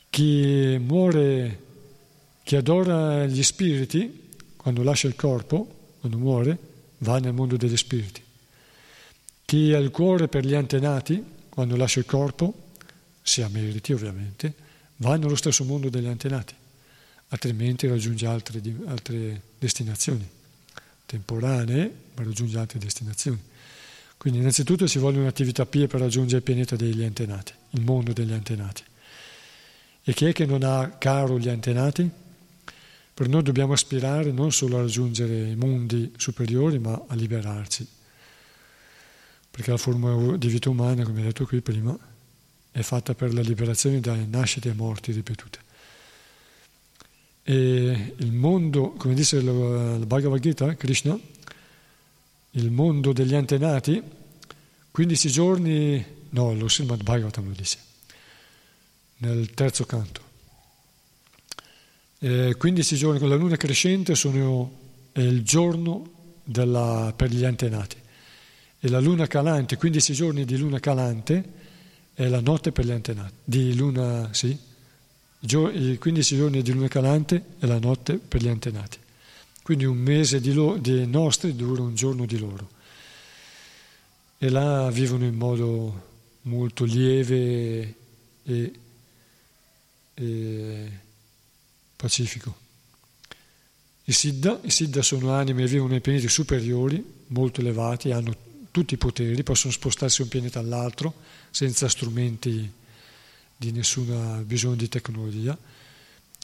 chi muore, chi adora gli spiriti, quando lascia il corpo, quando muore, va nel mondo degli spiriti. Chi ha il cuore per gli antenati, quando lascia il corpo, si ha meriti ovviamente, va nello stesso mondo degli antenati, altrimenti raggiunge altre, altre destinazioni temporanee, ma raggiunge altre destinazioni. Quindi innanzitutto ci vuole un'attività pia per raggiungere il pianeta degli antenati, il mondo degli antenati. E chi è che non ha caro gli antenati? Per noi dobbiamo aspirare non solo a raggiungere i mondi superiori, ma a liberarci. Perché la forma di vita umana, come detto qui prima, è fatta per la liberazione dalle nascite e morti ripetute. E il mondo, come dice la Bhagavad Gita, Krishna, il mondo degli antenati, 15 giorni, no, lo Srimad Bhagavatam lo dice, nel terzo canto. E 15 giorni con la luna crescente sono il giorno della, per gli antenati e la luna calante, 15 giorni di luna calante è la notte per gli antenati, di luna, sì, i 15 giorni di luna calante è la notte per gli antenati. Quindi un mese di, lo, di nostri dura un giorno di loro. E là vivono in modo molto lieve e, e pacifico. I Siddha, I Siddha sono anime che vivono nei pianeti superiori, molto elevati, hanno tutti i poteri, possono spostarsi da un pianeta all'altro senza strumenti di nessuna bisogno di tecnologia.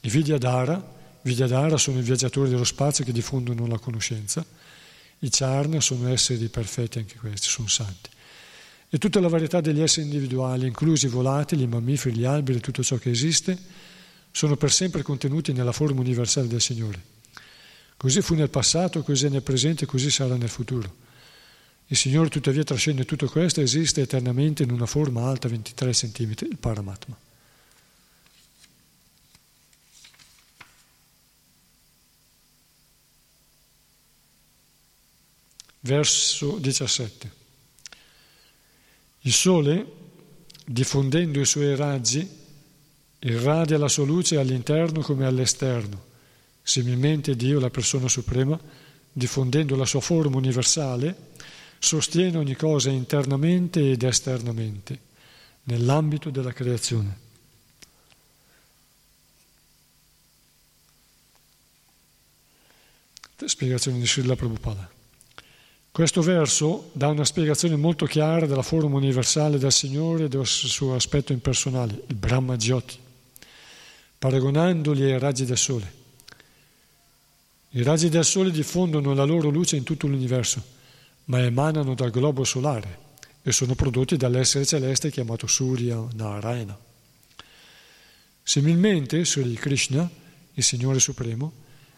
I Vidyadhara, Vidyadhara sono i viaggiatori dello spazio che diffondono la conoscenza. I Charna sono esseri perfetti anche questi, sono santi. E tutta la varietà degli esseri individuali, inclusi i volatili, i mammiferi, gli alberi, tutto ciò che esiste, sono per sempre contenuti nella forma universale del Signore. Così fu nel passato, così è nel presente, così sarà nel futuro. Il Signore tuttavia trascende tutto questo e esiste eternamente in una forma alta 23 cm, il Paramatma. Verso 17. Il Sole, diffondendo i suoi raggi, irradia la sua luce all'interno come all'esterno. Similmente Dio, la persona suprema, diffondendo la sua forma universale, sostiene ogni cosa internamente ed esternamente nell'ambito della creazione. Spiegazione di Srila Prabhupada. Questo verso dà una spiegazione molto chiara della forma universale del Signore e del suo aspetto impersonale, il Brahma Jyoti, paragonandoli ai raggi del Sole. I raggi del Sole diffondono la loro luce in tutto l'universo ma emanano dal globo solare e sono prodotti dall'essere celeste chiamato Surya Narayana. Similmente, Sri Krishna, il Signore Supremo,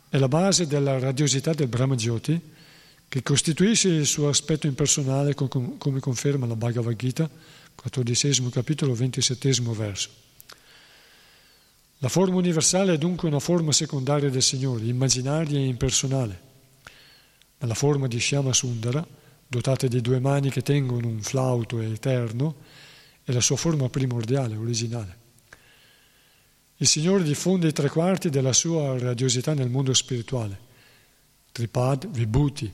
è la base della radiosità del Brahma Jyoti che costituisce il suo aspetto impersonale come conferma la Bhagavad Gita, 14 capitolo, 27 verso. La forma universale è dunque una forma secondaria del Signore, immaginaria e impersonale, ma la forma di Shyama Sundara dotate di due mani che tengono un flauto eterno, è la sua forma primordiale, originale. Il Signore diffonde i tre quarti della sua radiosità nel mondo spirituale, tripad, vibhuti,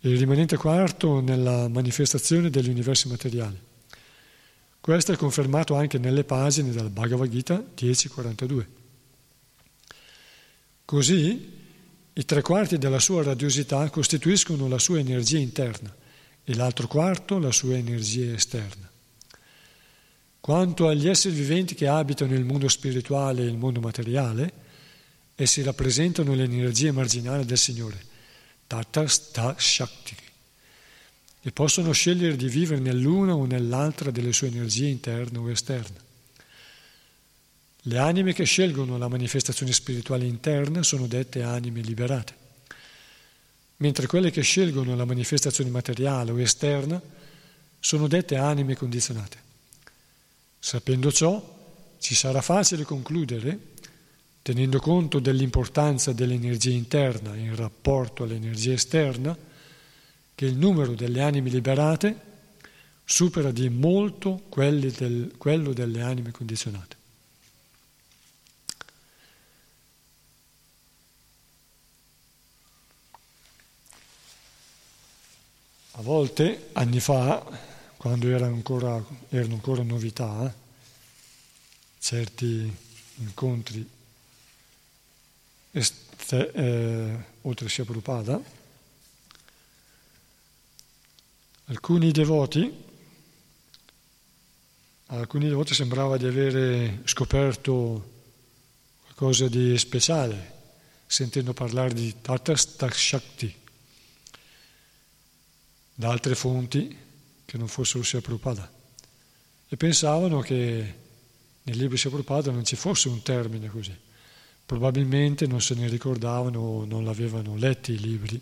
e il rimanente quarto nella manifestazione degli universi materiali. Questo è confermato anche nelle pagine della Bhagavad Gita 10.42. Così i tre quarti della sua radiosità costituiscono la sua energia interna e l'altro quarto la sua energia esterna. Quanto agli esseri viventi che abitano il mondo spirituale e il mondo materiale, essi rappresentano l'energia marginale del Signore, Tata Shakti, e possono scegliere di vivere nell'una o nell'altra delle sue energie interne o esterne. Le anime che scelgono la manifestazione spirituale interna sono dette anime liberate, mentre quelle che scelgono la manifestazione materiale o esterna sono dette anime condizionate. Sapendo ciò, ci sarà facile concludere, tenendo conto dell'importanza dell'energia interna in rapporto all'energia esterna, che il numero delle anime liberate supera di molto quello delle anime condizionate. Volte, anni fa, quando era ancora, erano ancora novità, certi incontri este, eh, oltre sia Prabhupada, alcuni devoti, alcuni devoti sembrava di avere scoperto qualcosa di speciale, sentendo parlare di Tatas Shakti da altre fonti che non fossero sia Prabhupada e pensavano che nel libro sia Prabhupada non ci fosse un termine così, probabilmente non se ne ricordavano o non l'avevano letti i libri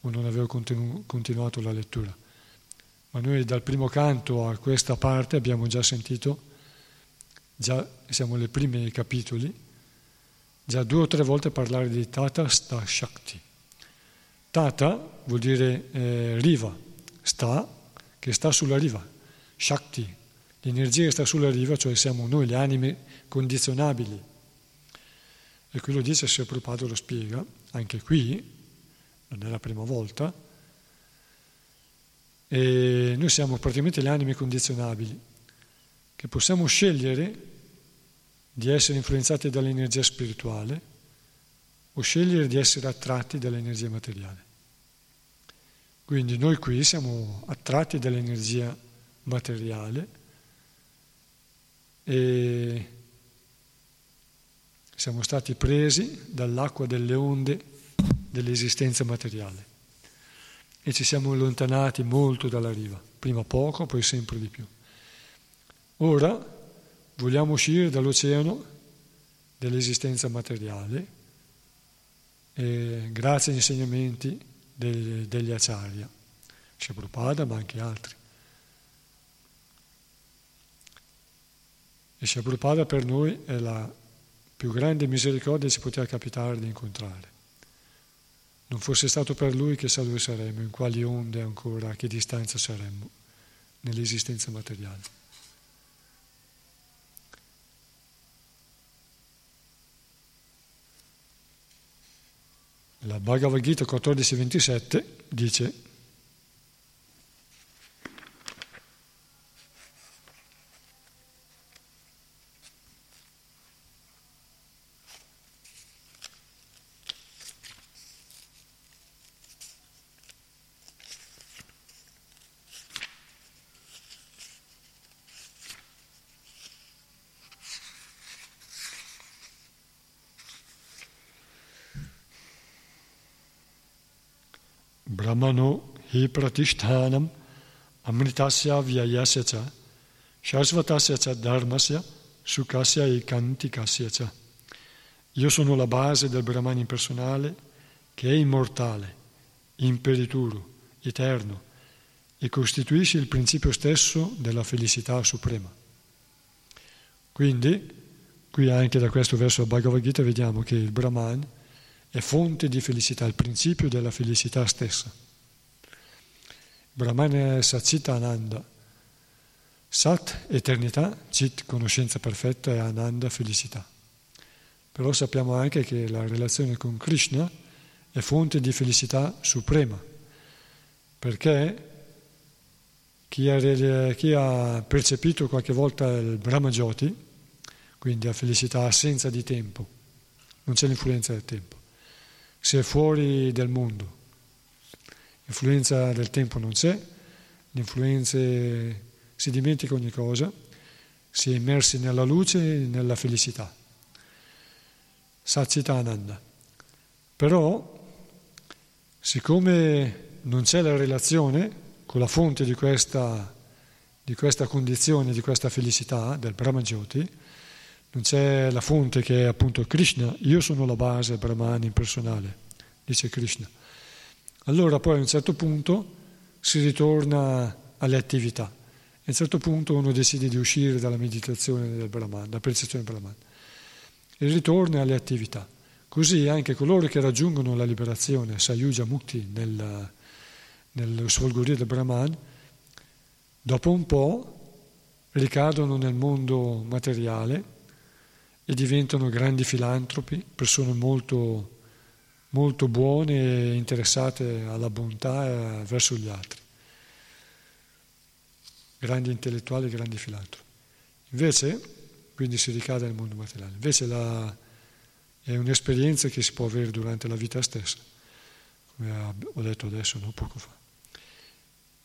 o non avevano continu- continuato la lettura. Ma noi dal primo canto a questa parte abbiamo già sentito, già siamo nei primi capitoli, già due o tre volte parlare di Tata Sta Shakti. Tata vuol dire eh, riva, sta che sta sulla riva, Shakti, l'energia che sta sulla riva, cioè siamo noi, le anime condizionabili. E qui lo dice se Prabhupada lo spiega, anche qui, non è la prima volta, e noi siamo praticamente le anime condizionabili, che possiamo scegliere di essere influenzati dall'energia spirituale o scegliere di essere attratti dall'energia materiale. Quindi noi qui siamo attratti dall'energia materiale e siamo stati presi dall'acqua delle onde dell'esistenza materiale e ci siamo allontanati molto dalla riva, prima poco, poi sempre di più. Ora vogliamo uscire dall'oceano dell'esistenza materiale eh, grazie agli insegnamenti degli, acharya, Prabhupada ma anche altri. E Prabhupada per noi è la più grande misericordia che ci poteva capitare di incontrare. Non fosse stato per lui, chissà dove saremmo, in quali onde ancora, a che distanza saremmo nell'esistenza materiale. La Bhagavad Gita 14.27 dice Brahmano hi pratishtanam amritasya vyayasya cha shasvatasya cha dharmasya sukasya ikantikasya cha. Io sono la base del Brahman impersonale che è immortale, imperituro, eterno e costituisce il principio stesso della felicità suprema. Quindi, qui anche da questo verso Bhagavad Gita vediamo che il Brahman è fonte di felicità, il principio della felicità stessa. Brahman è Satchita Ananda. Sat, eternità, Chit, conoscenza perfetta e Ananda, felicità. Però sappiamo anche che la relazione con Krishna è fonte di felicità suprema, perché chi ha, chi ha percepito qualche volta il Brahma Jyoti, quindi la felicità assenza di tempo, non c'è l'influenza del tempo si è fuori del mondo. L'influenza del tempo non c'è, l'influenza si dimentica ogni cosa, si è immersi nella luce e nella felicità. Satchitananda. Però, siccome non c'è la relazione con la fonte di questa, di questa condizione, di questa felicità del Brahmajoti, non c'è la fonte che è appunto Krishna, io sono la base Brahman impersonale, dice Krishna. Allora poi a un certo punto si ritorna alle attività. A un certo punto uno decide di uscire dalla meditazione del Brahman, dalla percezione del Brahman, e ritorna alle attività. Così anche coloro che raggiungono la liberazione, Sayuja Mukti, nel, nello sfolgorire del Brahman, dopo un po' ricadono nel mondo materiale e diventano grandi filantropi, persone molto, molto buone e interessate alla bontà verso gli altri, grandi intellettuali, grandi filantropi. Invece, quindi si ricade nel mondo materiale, invece la, è un'esperienza che si può avere durante la vita stessa, come ho detto adesso, no? poco fa.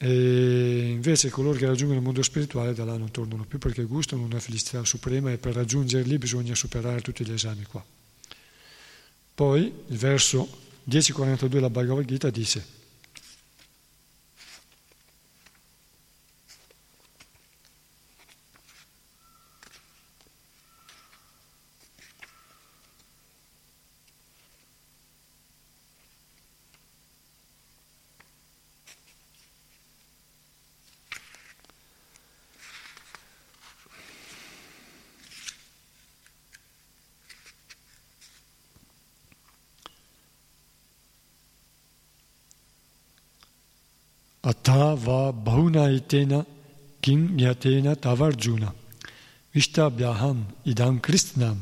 E invece coloro che raggiungono il mondo spirituale da là non tornano più perché gustano una felicità suprema e per raggiungerli bisogna superare tutti gli esami qua. Poi il verso 10.42 della Bhagavad Gita dice Atava bahuna itena kim yatena tavarjuna Vishtabhyaham idam krishnam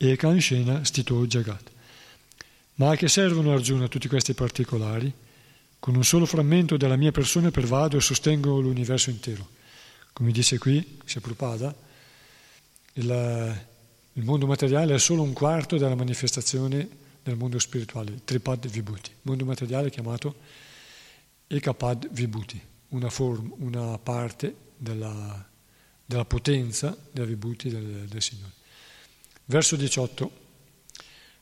ekanshena stito jagat. Ma a che servono Arjuna tutti questi particolari? Con un solo frammento della mia persona pervado e sostengo l'universo intero. Come dice qui Prabhupada, il, il mondo materiale è solo un quarto della manifestazione del mondo spirituale, Tripad Vibhuti. Mondo materiale chiamato Ekapad Vibhuti, una, form, una parte della, della, potenza della Vibhuti del, del Signore. Verso 18.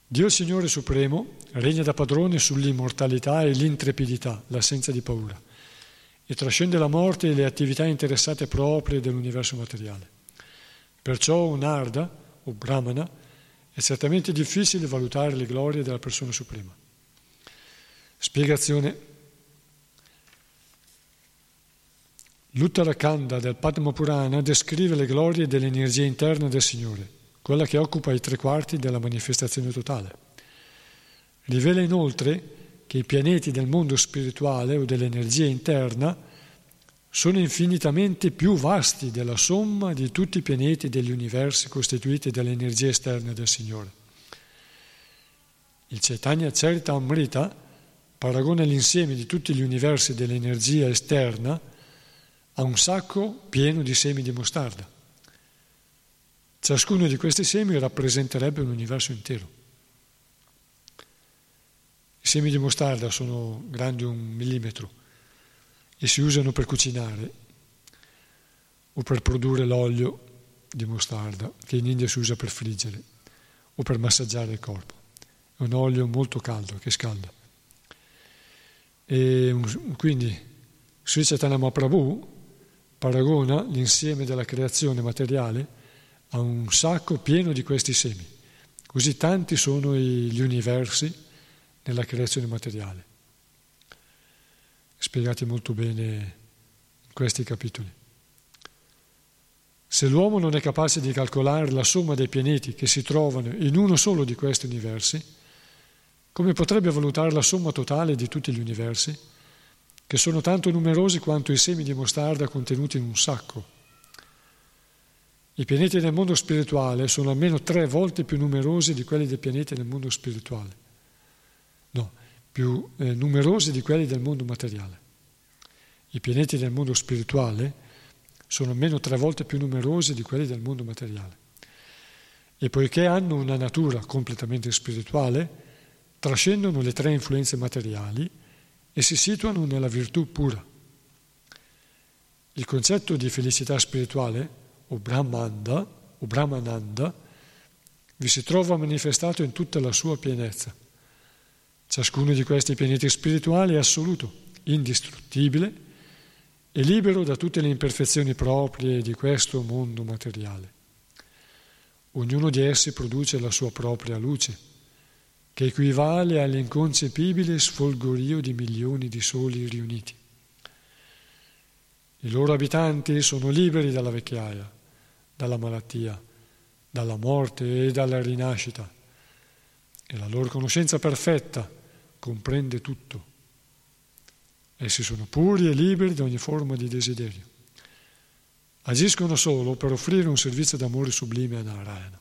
Dio Signore Supremo regna da padrone sull'immortalità e l'intrepidità, l'assenza di paura, e trascende la morte e le attività interessate proprie dell'universo materiale. Perciò un Arda, o Brahmana, è certamente difficile valutare le glorie della persona suprema. Spiegazione. L'Uttarakhanda del Padma Purana descrive le glorie dell'energia interna del Signore quella che occupa i tre quarti della manifestazione totale. Rivela inoltre che i pianeti del mondo spirituale o dell'energia interna sono infinitamente più vasti della somma di tutti i pianeti degli universi costituiti dall'energia esterna del Signore. Il Chaitanya Charita Amrita paragona l'insieme di tutti gli universi dell'energia esterna a un sacco pieno di semi di mostarda. Ciascuno di questi semi rappresenterebbe un universo intero. I semi di mostarda sono grandi un millimetro e si usano per cucinare o per produrre l'olio di mostarda che in India si usa per friggere o per massaggiare il corpo. È un olio molto caldo che scalda. E quindi Sri Chaitanya Mahaprabhu paragona l'insieme della creazione materiale ha un sacco pieno di questi semi. Così tanti sono gli universi nella creazione materiale. Spiegati molto bene in questi capitoli. Se l'uomo non è capace di calcolare la somma dei pianeti che si trovano in uno solo di questi universi, come potrebbe valutare la somma totale di tutti gli universi, che sono tanto numerosi quanto i semi di mostarda contenuti in un sacco? I pianeti del mondo spirituale sono almeno tre volte più numerosi di quelli dei pianeti del mondo spirituale. No, più eh, numerosi di quelli del mondo materiale. I pianeti del mondo spirituale sono almeno tre volte più numerosi di quelli del mondo materiale. E poiché hanno una natura completamente spirituale, trascendono le tre influenze materiali e si situano nella virtù pura. Il concetto di felicità spirituale o Brahmanda, o Brahmananda, vi si trova manifestato in tutta la sua pienezza. Ciascuno di questi pianeti spirituali è assoluto, indistruttibile e libero da tutte le imperfezioni proprie di questo mondo materiale. Ognuno di essi produce la sua propria luce, che equivale all'inconcepibile sfolgorio di milioni di soli riuniti. I loro abitanti sono liberi dalla vecchiaia, dalla malattia, dalla morte e dalla rinascita. E la loro conoscenza perfetta comprende tutto. Essi sono puri e liberi da ogni forma di desiderio. Agiscono solo per offrire un servizio d'amore sublime a Narayana,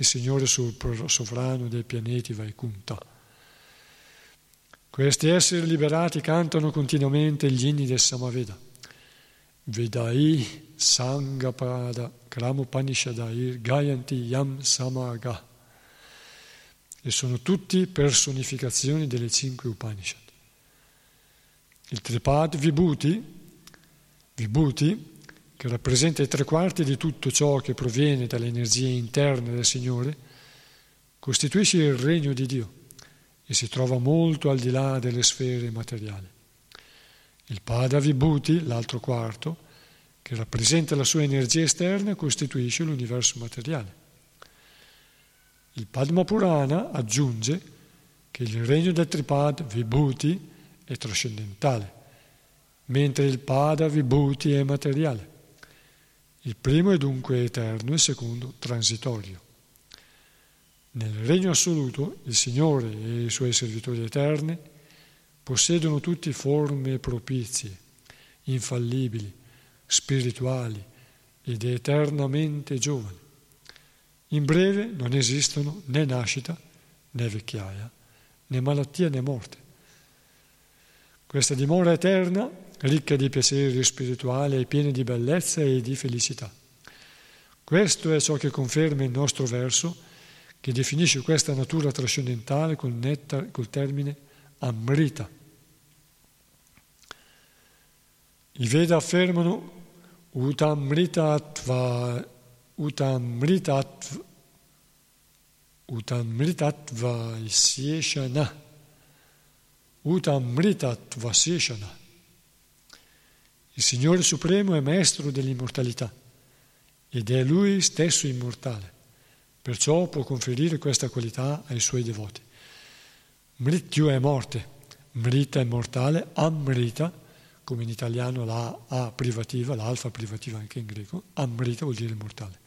il Signore sovrano dei pianeti Vaikunta. Questi esseri liberati cantano continuamente gli inni del Samaveda Vedai Sangapada Kramupanishadair Gayanti Yam Samaga e sono tutti personificazioni delle cinque Upanishad. Il Tripad Vibhuti, Vibhuti, che rappresenta i tre quarti di tutto ciò che proviene dalle energie interne del Signore, costituisce il regno di Dio e si trova molto al di là delle sfere materiali. Il Pada Vibhuti, l'altro quarto, che rappresenta la sua energia esterna, costituisce l'universo materiale. Il Padma Purana aggiunge che il regno del Tripad Vibhuti è trascendentale, mentre il Pada Vibhuti è materiale. Il primo è dunque eterno, il secondo transitorio. Nel regno assoluto il Signore e i suoi servitori eterni possiedono tutte forme propizie, infallibili, spirituali ed eternamente giovani. In breve non esistono né nascita né vecchiaia, né malattia né morte. Questa dimora eterna, ricca di piaceri spirituali e piena di bellezza e di felicità. Questo è ciò che conferma il nostro verso, che definisce questa natura trascendentale col, nettar, col termine Amrita. I Veda affermano Utamritatva, utamritatva, utamritatva isyeshana, utamritatva seshana. Il Signore Supremo è maestro dell'immortalità ed è Lui stesso immortale, perciò può conferire questa qualità ai Suoi devoti. Mrityu è morte, Mrita è mortale, Amrita, come in italiano la A privativa, l'alfa privativa anche in greco, Amrita vuol dire mortale.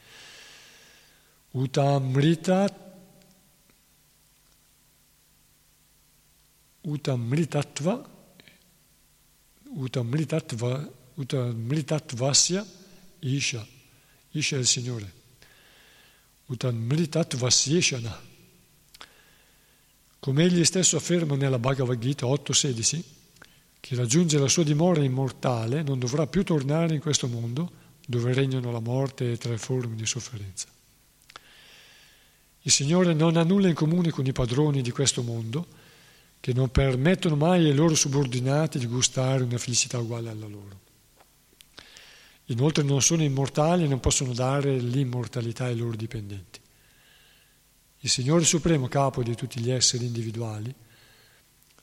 Utamrita, Utamritatva, Utamritatva, Utamritatvasya Isha, Isha è il Signore. Utamritatvasyeşana come egli stesso afferma nella Bhagavad Gita 8.16, chi raggiunge la sua dimora immortale non dovrà più tornare in questo mondo dove regnano la morte e tre forme di sofferenza. Il Signore non ha nulla in comune con i padroni di questo mondo, che non permettono mai ai loro subordinati di gustare una felicità uguale alla loro. Inoltre non sono immortali e non possono dare l'immortalità ai loro dipendenti. Il Signore Supremo, capo di tutti gli esseri individuali,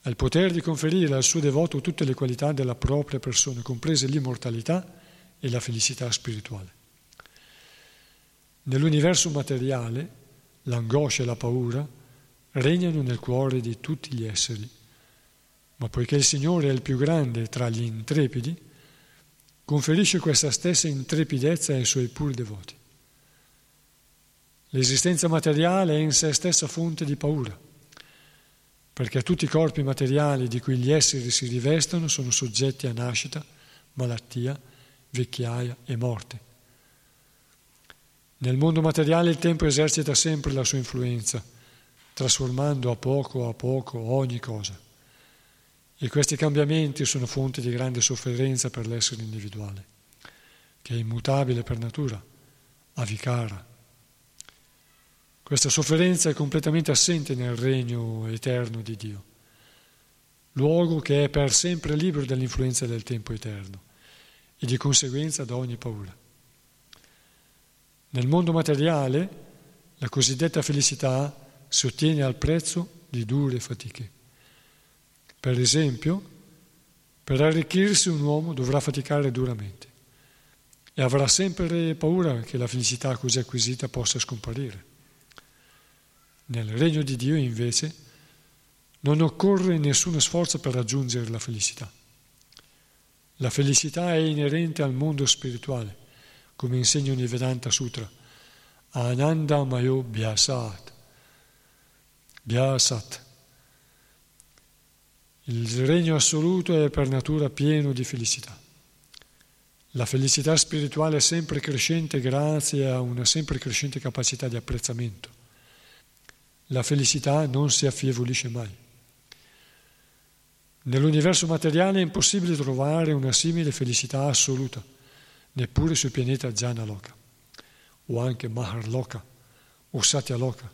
ha il potere di conferire al suo devoto tutte le qualità della propria persona, comprese l'immortalità e la felicità spirituale. Nell'universo materiale, l'angoscia e la paura regnano nel cuore di tutti gli esseri, ma poiché il Signore è il più grande tra gli intrepidi, conferisce questa stessa intrepidezza ai suoi puri devoti. L'esistenza materiale è in sé stessa fonte di paura, perché tutti i corpi materiali di cui gli esseri si rivestono sono soggetti a nascita, malattia, vecchiaia e morte. Nel mondo materiale il tempo esercita sempre la sua influenza, trasformando a poco a poco ogni cosa. E questi cambiamenti sono fonte di grande sofferenza per l'essere individuale, che è immutabile per natura, avicara, questa sofferenza è completamente assente nel regno eterno di Dio, luogo che è per sempre libero dall'influenza del tempo eterno e di conseguenza da ogni paura. Nel mondo materiale la cosiddetta felicità si ottiene al prezzo di dure fatiche. Per esempio, per arricchirsi un uomo dovrà faticare duramente e avrà sempre paura che la felicità così acquisita possa scomparire. Nel regno di Dio invece non occorre nessun sforzo per raggiungere la felicità. La felicità è inerente al mondo spirituale, come insegna il Vedanta Sutra. Ananda Mayo Vyasat. Vyasat. Il regno assoluto è per natura pieno di felicità. La felicità spirituale è sempre crescente grazie a una sempre crescente capacità di apprezzamento. La felicità non si affievolisce mai. Nell'universo materiale è impossibile trovare una simile felicità assoluta, neppure sul pianeta Janaloka, o anche Maharloka, o Satyaloka,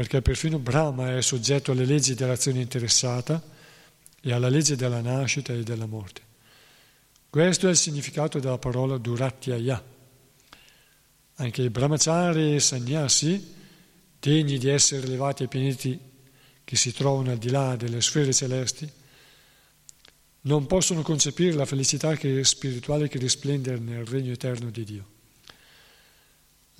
perché perfino Brahma è soggetto alle leggi dell'azione interessata e alla legge della nascita e della morte. Questo è il significato della parola Duratyaya. Anche i brahmachari e sannyasi degni di essere elevati ai pianeti che si trovano al di là delle sfere celesti, non possono concepire la felicità spirituale che risplende nel regno eterno di Dio.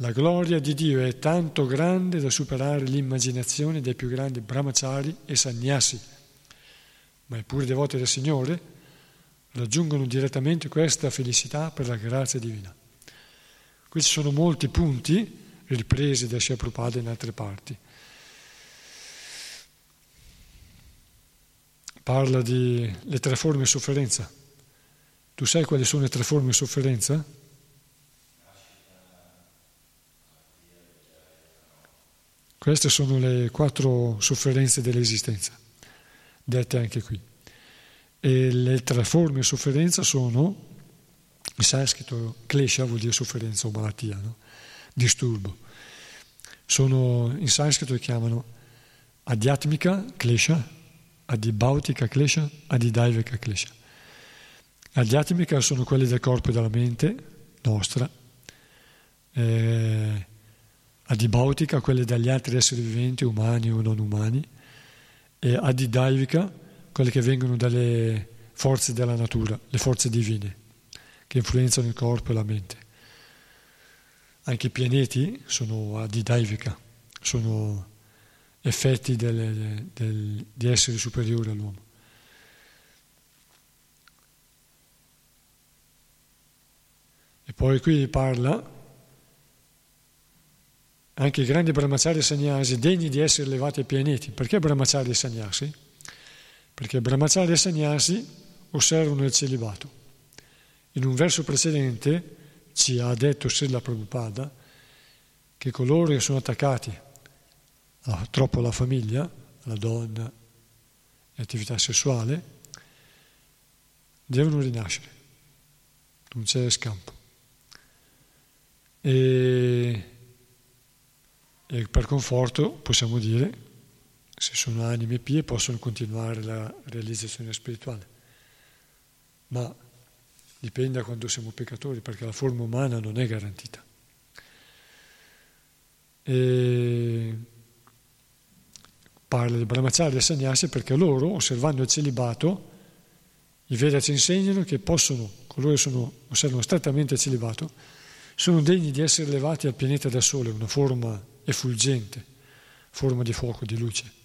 La gloria di Dio è tanto grande da superare l'immaginazione dei più grandi brahmachari e sannyasi, ma i puri devoti del Signore raggiungono direttamente questa felicità per la grazia divina. Qui ci sono molti punti ripresi da Shia Prabhupada in altre parti. Parla di le tre forme di sofferenza, Tu sai quali sono le tre forme di sofferenza? Queste sono le quattro sofferenze dell'esistenza, dette anche qui. E le tre forme di sofferenza sono, in sanscrito, klesha vuol dire sofferenza o malattia, no? disturbo. Sono, in sanscrito le chiamano adhyatmika klesha, adibautica klesha, adidaivika klesha. Adhyatmika sono quelle del corpo e della mente nostra, eh, adibautica quelle degli altri esseri viventi, umani o non umani, e adidaivica quelle che vengono dalle forze della natura, le forze divine, che influenzano il corpo e la mente. Anche i pianeti sono adidaivica, sono effetti del, del, di esseri superiori all'uomo. E poi qui parla anche i grandi brahmachari e sannyasi degni di essere elevati ai pianeti. Perché brahmachari e sannyasi? perché brahmacari e sannyasi osservano il celibato. In un verso precedente ci ha detto Srila Prabhupada che coloro che sono attaccati a, troppo alla famiglia, alla donna e attività sessuale, devono rinascere, non c'è scampo. E, e per conforto possiamo dire se sono anime pie possono continuare la realizzazione spirituale, ma dipende da quando siamo peccatori, perché la forma umana non è garantita. E parla di brahmacari e sannyasi perché loro, osservando il celibato, i Veda ci insegnano che possono, coloro che sono, osservano strettamente il celibato, sono degni di essere elevati al pianeta del Sole, una forma effulgente, forma di fuoco, di luce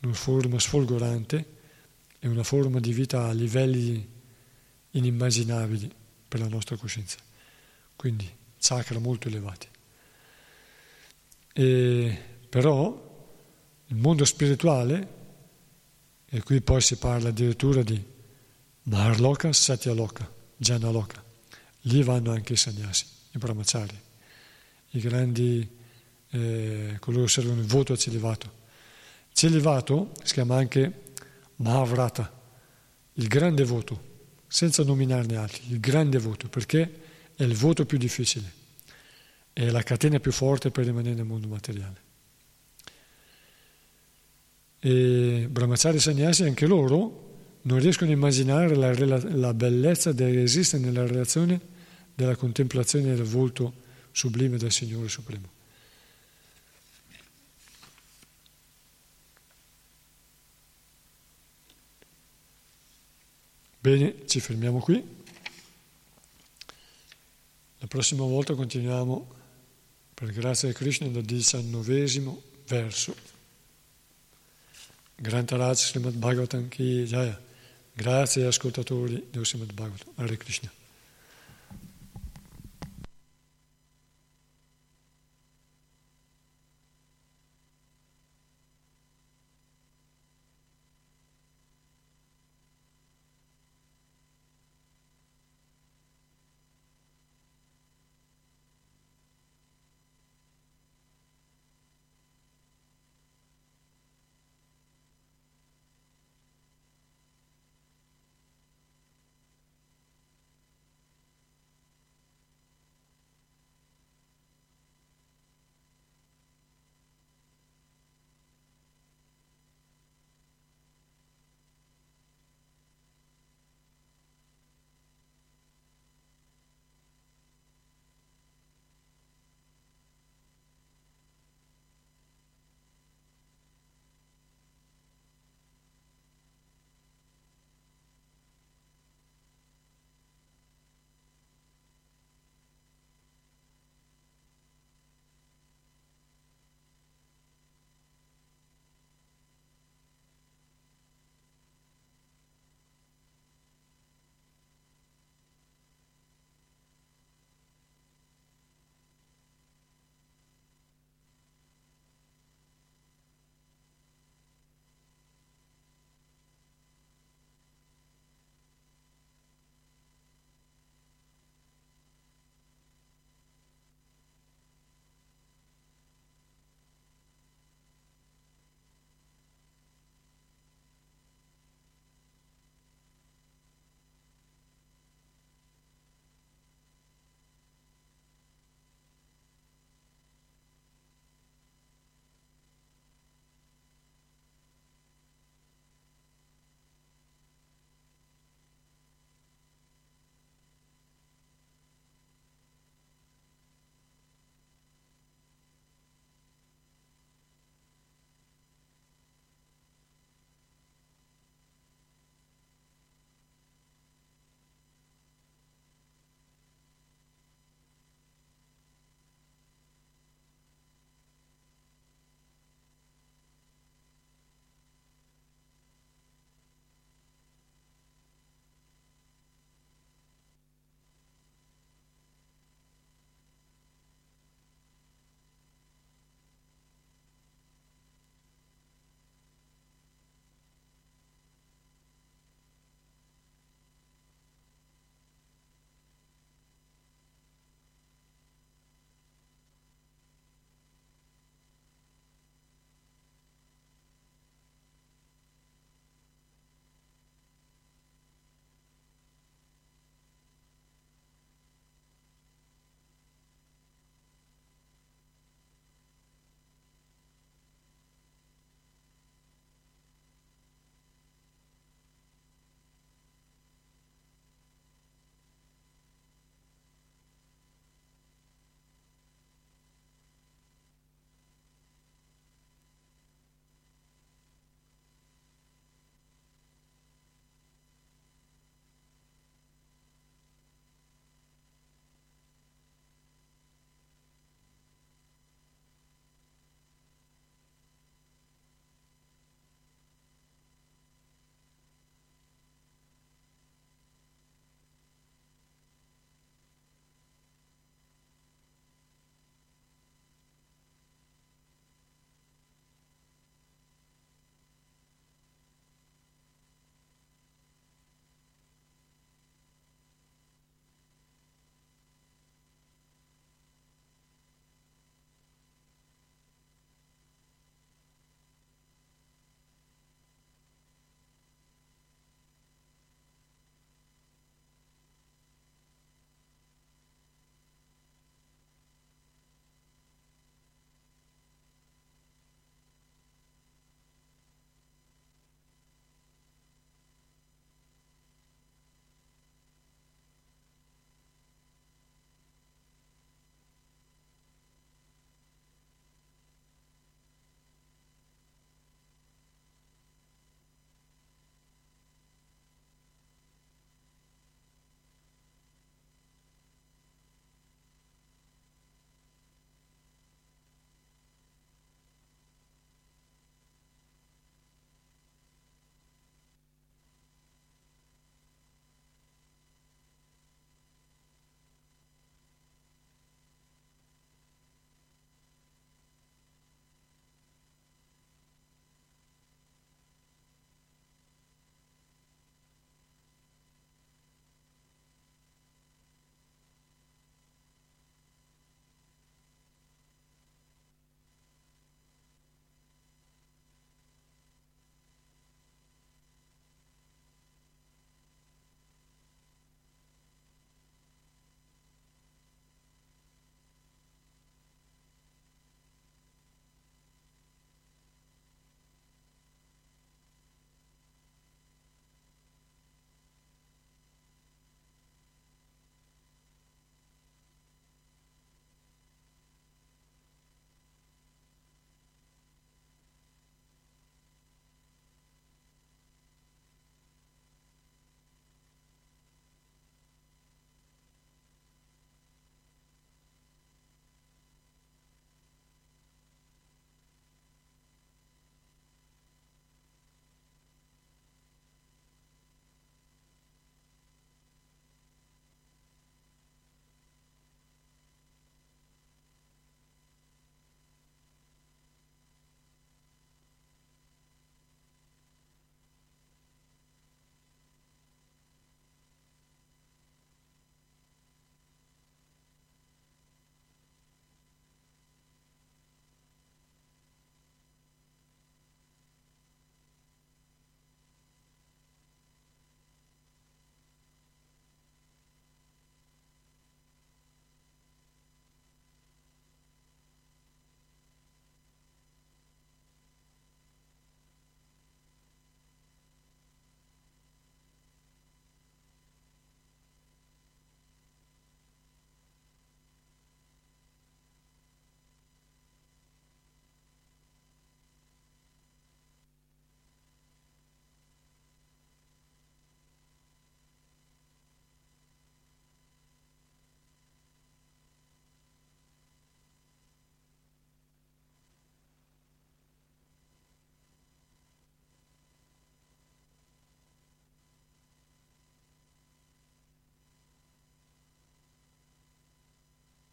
una forma sfolgorante e una forma di vita a livelli inimmaginabili per la nostra coscienza. Quindi chakra molto elevati. E, però il mondo spirituale, e qui poi si parla addirittura di Maharloka, Satyaloka, Janaloka, lì vanno anche i sannyasi, i brahmachari, i grandi, eh, coloro che servono il voto a celibato Celibato si chiama anche Mahavrata, il grande voto, senza nominarne altri, il grande voto, perché è il voto più difficile, è la catena più forte per rimanere nel mondo materiale. E Brahmachari e Sannyasi, anche loro, non riescono a immaginare la, la bellezza dell'esistere nella relazione della contemplazione del volto sublime del Signore Supremo. Bene, ci fermiamo qui. La prossima volta continuiamo, per grazia di Krishna, dal diciannovesimo verso. Grantaraj Srimad Bhagavatam Ki Jaya. Grazie ascoltatori di Srimad Bhagavatam. Hare Krishna.